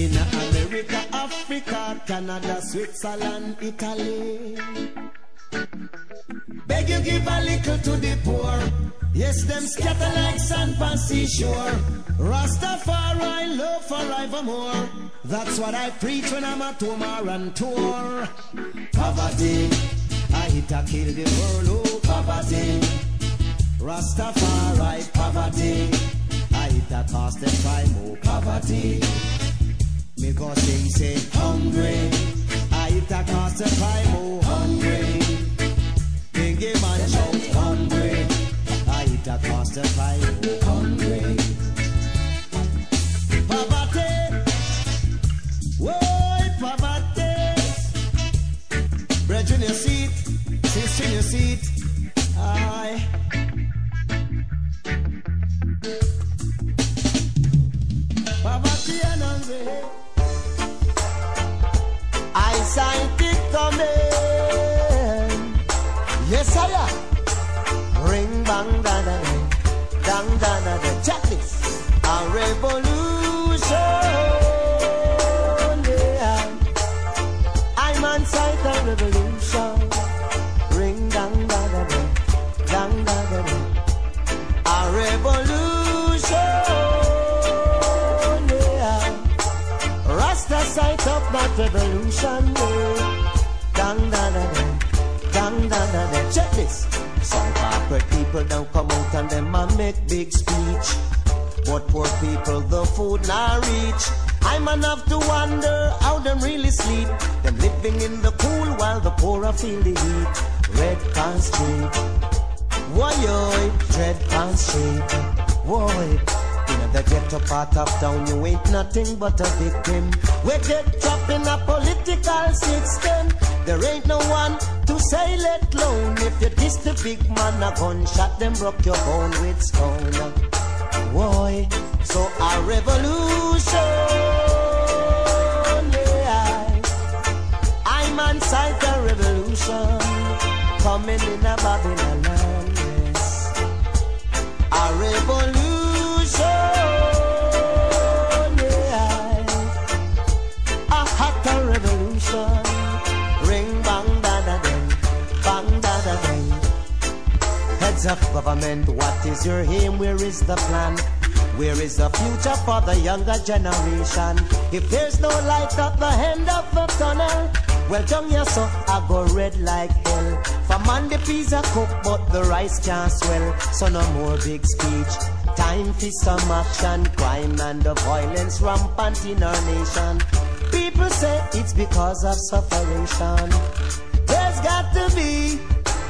F: In America, Africa, Canada, Switzerland, Italy. Beg you give a little to the poor. Yes, them scatter like sand on seashore. Rastafari love forevermore. That's what I preach when I'm at or on tour. Poverty, I hit a kill the world, oh poverty. Rastafari, poverty. I hit a cause the crime, oh poverty. Because they say hungry. I eat a cost of I'm oh, hungry. They give man shout hungry. I eat a cost of I'm hungry. Poverty. Whoa, poverty. Bread in your seat, sister in your seat. Aye. Papa I sight it coming. Yes, I am. Ring bang da da da, dang da da da. A revolution. Yeah. I'm on sight a revolution. Ring dang da da da, dang da da da. A revolution. Sight that revolution. Dang da da da, dang da da da. Check this. Some corporate people don't come out and them a make big speech. But poor people, the food not reach. I'm enough to wonder how them really sleep. Them living in the cool while the poor are feel the heat. Red Pan Street. Why, Red Pan Street. Why? In the ghetto part of town, you ain't nothing but a victim. We get trapped in a political system. There ain't no one to say let alone. If you diss the big man, a gunshot, them broke your bone with stone. Why? So a revolution, yeah. I'm on sight a revolution coming in a Babylon yes. A revolution, Of government, what is your aim? Where is the plan? Where is the future for the younger generation? If there's no light at the end of the tunnel, well, here, so I go red like hell. For man, the peas are cooked, but the rice can't swell. So no more big speech. Time for some action, crime and the violence rampant in our nation. People say it's because of sufferation. There's got to be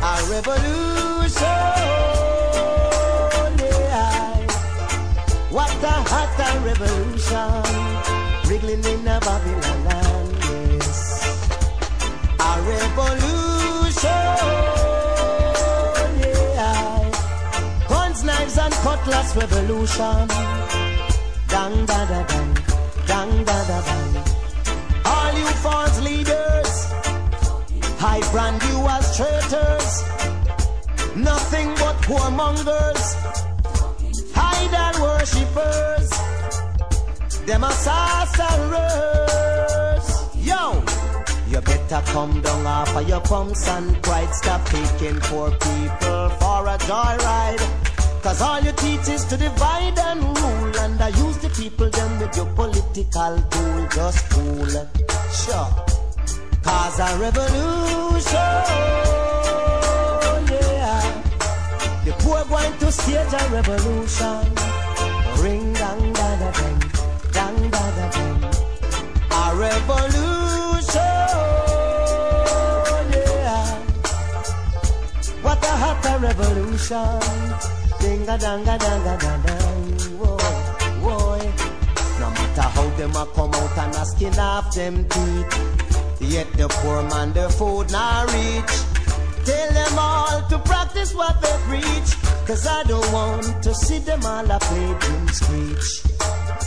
F: a revolution. Yeah. What a hot a revolution. Wriggling in a Babylon land, yes. A revolution. Yeah. Guns, knives, and cutlass revolution. Dang da da dang, dang da da dang. All you false leaders, I brand you as traitors. Nothing but whoremongers, idol worshippers. Them are sorcerers. Yo, you better come down off of your pumps and pride. Stop taking poor people for a joyride. Cause all you teach is to divide and rule. And I use the people them with your political tool. Just fool. Sure. Cause a revolution. Yeah. The poor going to stage a revolution. Ring dang da da dang, dang da da dang. A revolution, yeah. What a hot a revolution. Ding a dang a dang a. Whoa, whoa. No matter how them a come out and a skin off them teeth. Yet the poor man the food not reach. Tell them all to practice what they preach. Cause I don't want to see them all a play dream screech.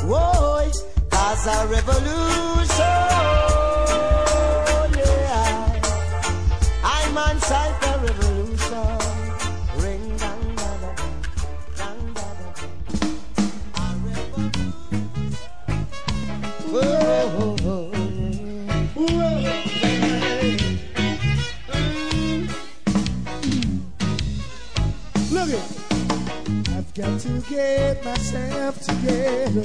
F: Whoa, cause a revolution. Yeah. I'm on side
J: got to get myself together.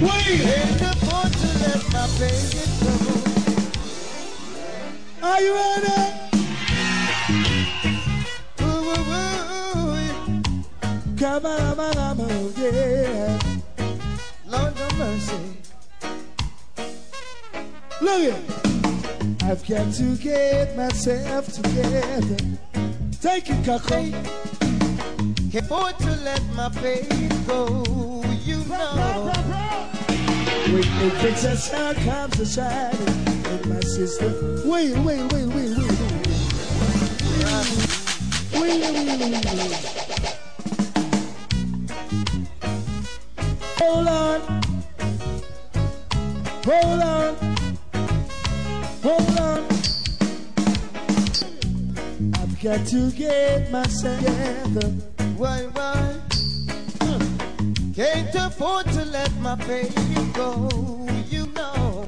J: Wait,
F: Can't afford to let my baby go.
J: are you ready?
F: Ooh, ooh, ooh,
J: Come on, come on, come on, yeah.
F: Lord have mercy.
J: Look it. I've got to get myself together. Take it, Cocoa.
F: Can't afford to let my baby go. You know.
J: When the princess sun comes to shine, and my sister, wait, wait, wait, wait, wait, wait, wait, wait, wait. Hold on. Hold on. Got to get myself together.
F: Why, why? Can't afford to let my baby go, you know.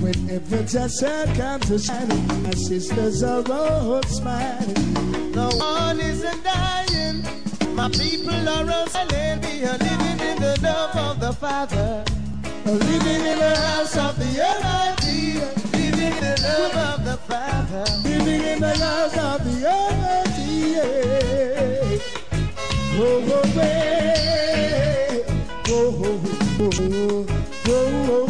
J: Whenever the sun comes to shining, my sisters are all smiling.
F: No one isn't dying. My people are all silent. We are living in the love of the Father. Living in the house of the Almighty. Living in the love
J: of the Whoa. Whoa, whoa, whoa, whoa. Whoa, whoa,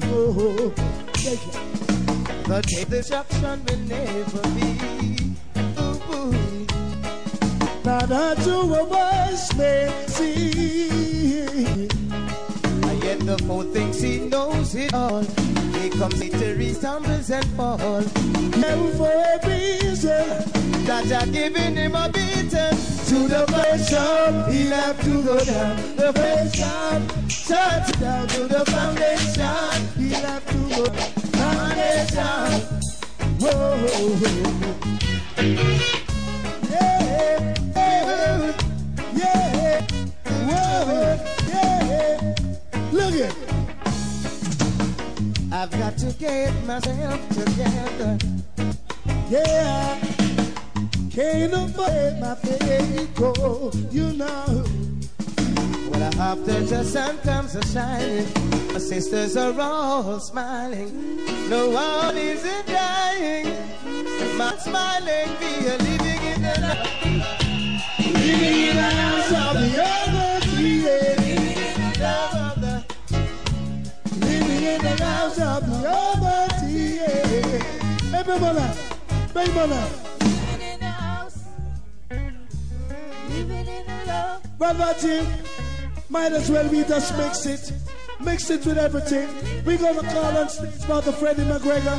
J: whoa, whoa. Take it.
F: The day destruction will never be.
J: Unto a wise man see.
F: The fool thinks he knows it all. He comes he stumbles and falls.
J: And for a reason,
F: That are giving him a beating.
J: to the shop, he'll have to go down. The shop, touch down to the foundation. He'll have to go foundation. Whoa. Yeah, yeah. Whoa,
F: I've got to get myself together.
J: Yeah. Can't afford my baby go, you know.
F: Well, after the sun comes a shining, my sisters are all smiling. No one is dying. My smiling, we are living in the love,
J: Living in the house of the Almighty, in the house of the Almighty, yeah. Hey, baby, mother. Baby, mother. Living in the house. Living in the love. Brother Jim, might as well we just mix it. Mix it with everything. We're gonna call on stage Brother Freddie McGregor.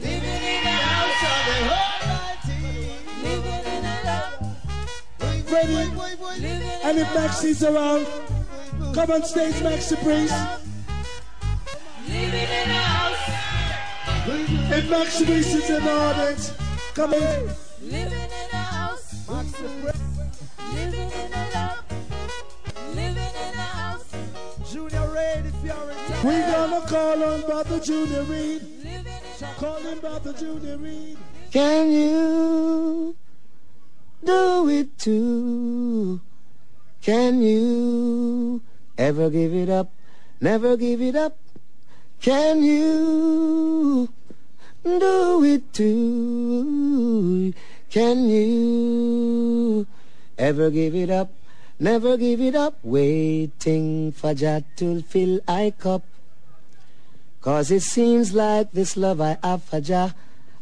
F: Living in the house of the Almighty. Living in the love.
J: Freddie,
F: Boy, boy, living
J: and if Maxi's around, come on stage, Maxi, please.
F: Living in the house.
J: If Maxi Priest in the audience, come in.
E: Living in a house. Living in a love. Living in a house.
J: Junior Reid, if you're in town. We're gonna call on Brother Junior
E: a
J: Call him Brother Junior Reid.
F: Can you do it too? Can you ever give it up? Never give it up? Can you do it too? Can you ever give it up? Never give it up? Waiting for Jah to fill I cup. Cause it seems like this love I have for Jah,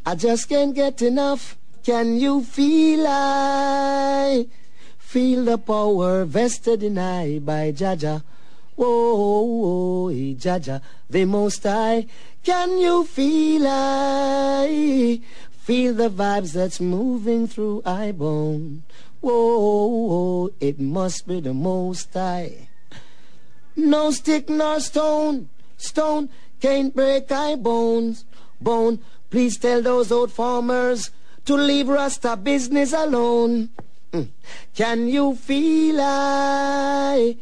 F: I just can't get enough. Can you feel I feel the power vested in I by Jaja? Whoa, whoa, eh, Jaja, the Most High. Can you feel I feel the vibes that's moving through I bone? Whoa, whoa, it must be the Most High. No stick nor stone, stone can't break I bones, bone. Please tell those old farmers to leave Rasta business alone. Mm. Can you feel I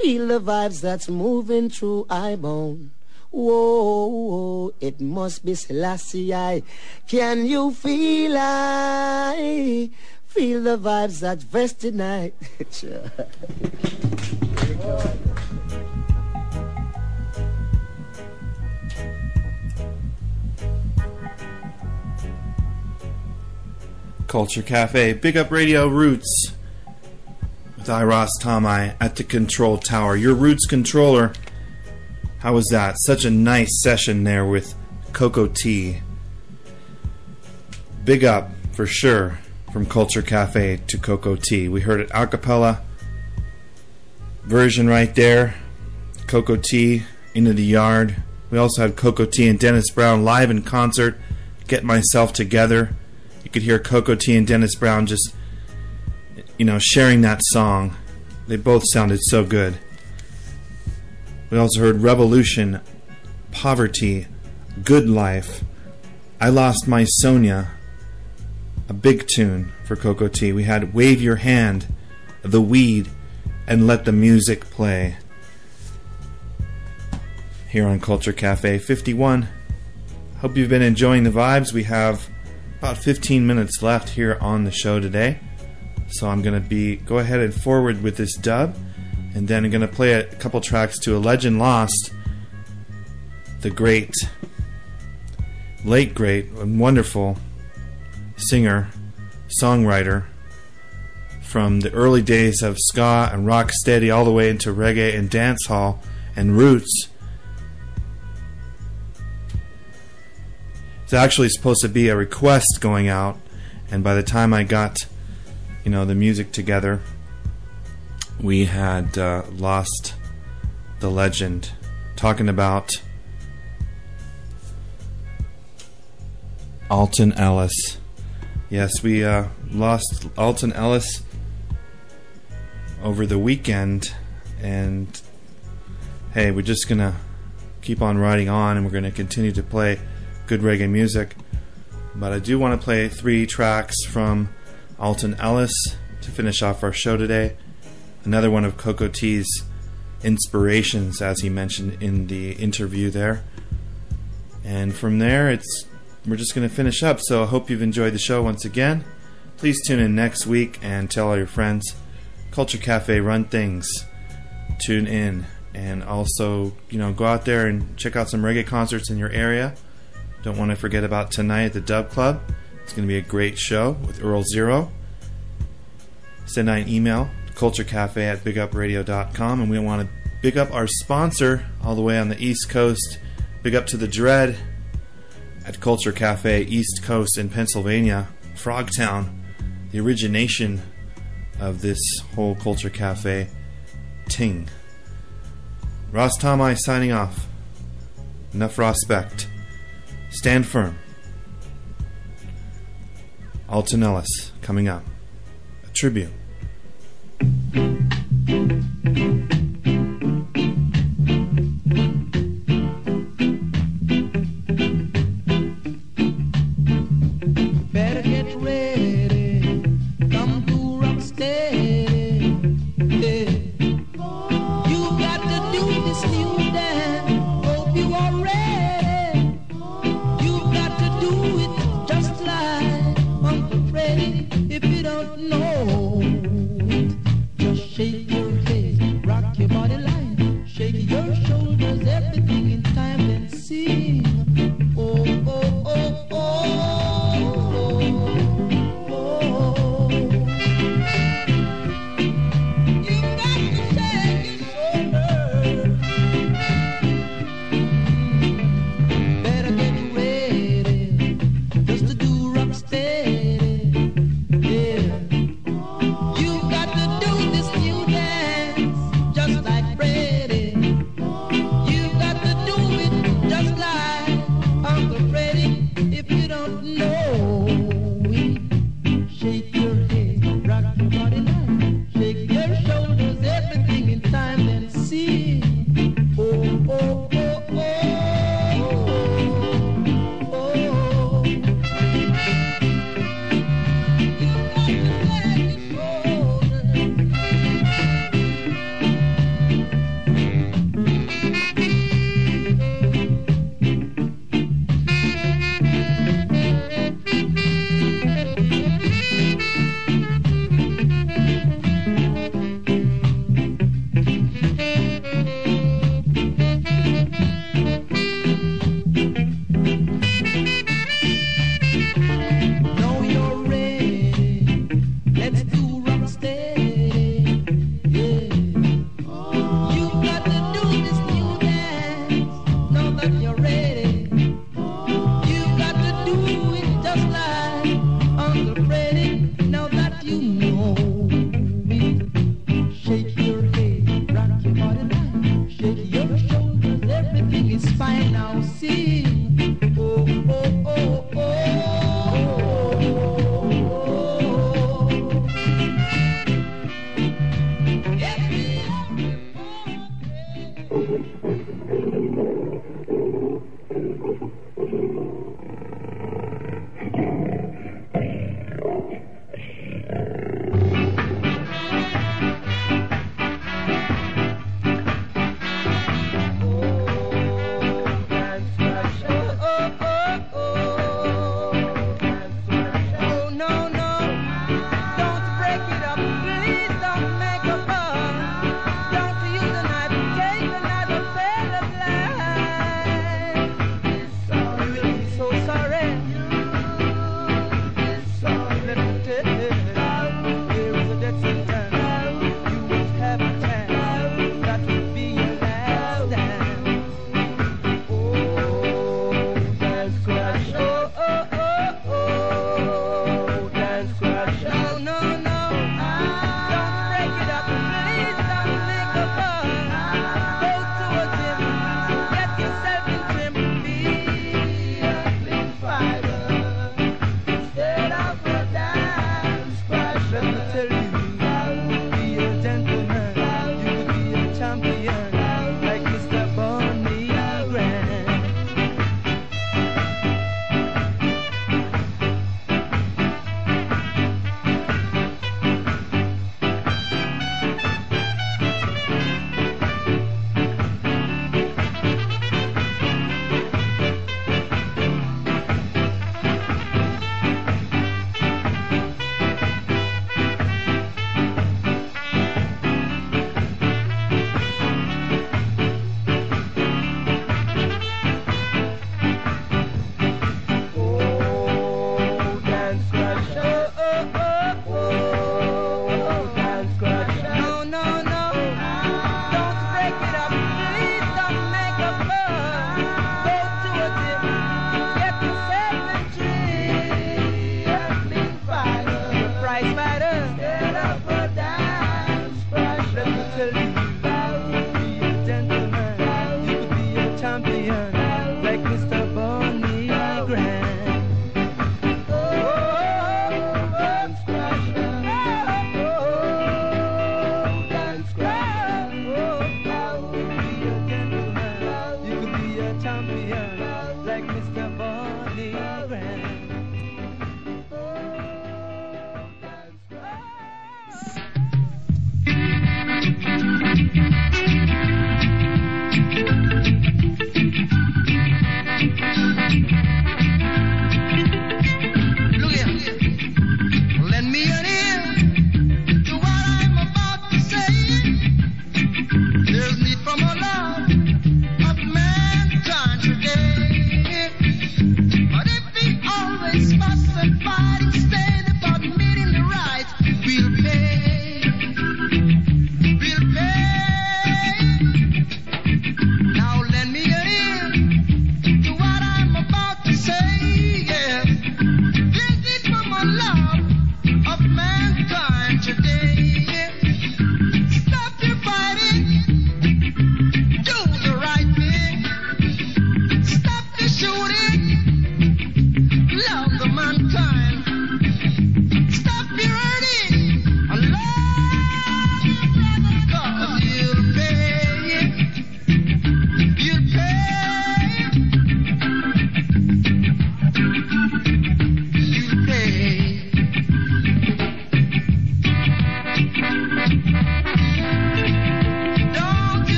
F: feel the vibes that's moving through I bone? Whoa, whoa, it must be Selassie. Can you feel I feel the vibes that's vested night?
A: Culture Cafe, Big Up Radio Roots with Ras Tom-I at the control tower. Your Roots controller. How was that? Such a nice session there with Cocoa Tea. Big up for sure from Culture Cafe to Cocoa Tea. We heard it a cappella version right there. Cocoa Tea into the yard. We also had Cocoa Tea and Dennis Brown live in concert. Get myself together. You could hear Cocoa Tea and Dennis Brown just, you know, sharing that song they both sounded so good. We also heard Revolution, Poverty, Good Life, I Lost My Sonia, a big tune for Cocoa Tea. We had Wave Your Hand, The Weed, and Let the Music Play. Here on Culture Cafe 51. Hope you've been enjoying the vibes. We have about 15 minutes left here on the show today. So I'm going to be go ahead and forward with this dub and then I'm going to play a couple tracks to a legend lost the great late great wonderful singer songwriter from the early days of ska and rock steady all the way into reggae and dancehall and roots. It's actually supposed to be a request going out and by the time I got you know the music together. We had uh, lost the legend talking about Alton Ellis. Yes we uh, lost Alton Ellis over the weekend and hey we're just gonna keep on riding on and we're gonna continue to play good reggae music. But I do want to play three tracks from Alton Ellis to finish off our show today. Another one of Cocoa Tea's inspirations, as he mentioned in the interview there. And from there, it's we're just going to finish up. So I hope you've enjoyed the show once again. Please tune in next week and tell all your friends. Culture Cafe run things. Tune in and also, you know, go out there and check out some reggae concerts in your area. Don't want to forget about tonight at the Dub Club. It's going to be a great show with Earl Zero. Send out an email, culturecafe at bigupradio.com, and we want to big up our sponsor all the way on the East Coast. Big up to the Dread at Culture Cafe East Coast in Pennsylvania, Frogtown, the origination of this whole Culture Cafe ting. Ras Tom-I signing off. Enough respect. Stand firm. Alton Ellis coming up. A tribute.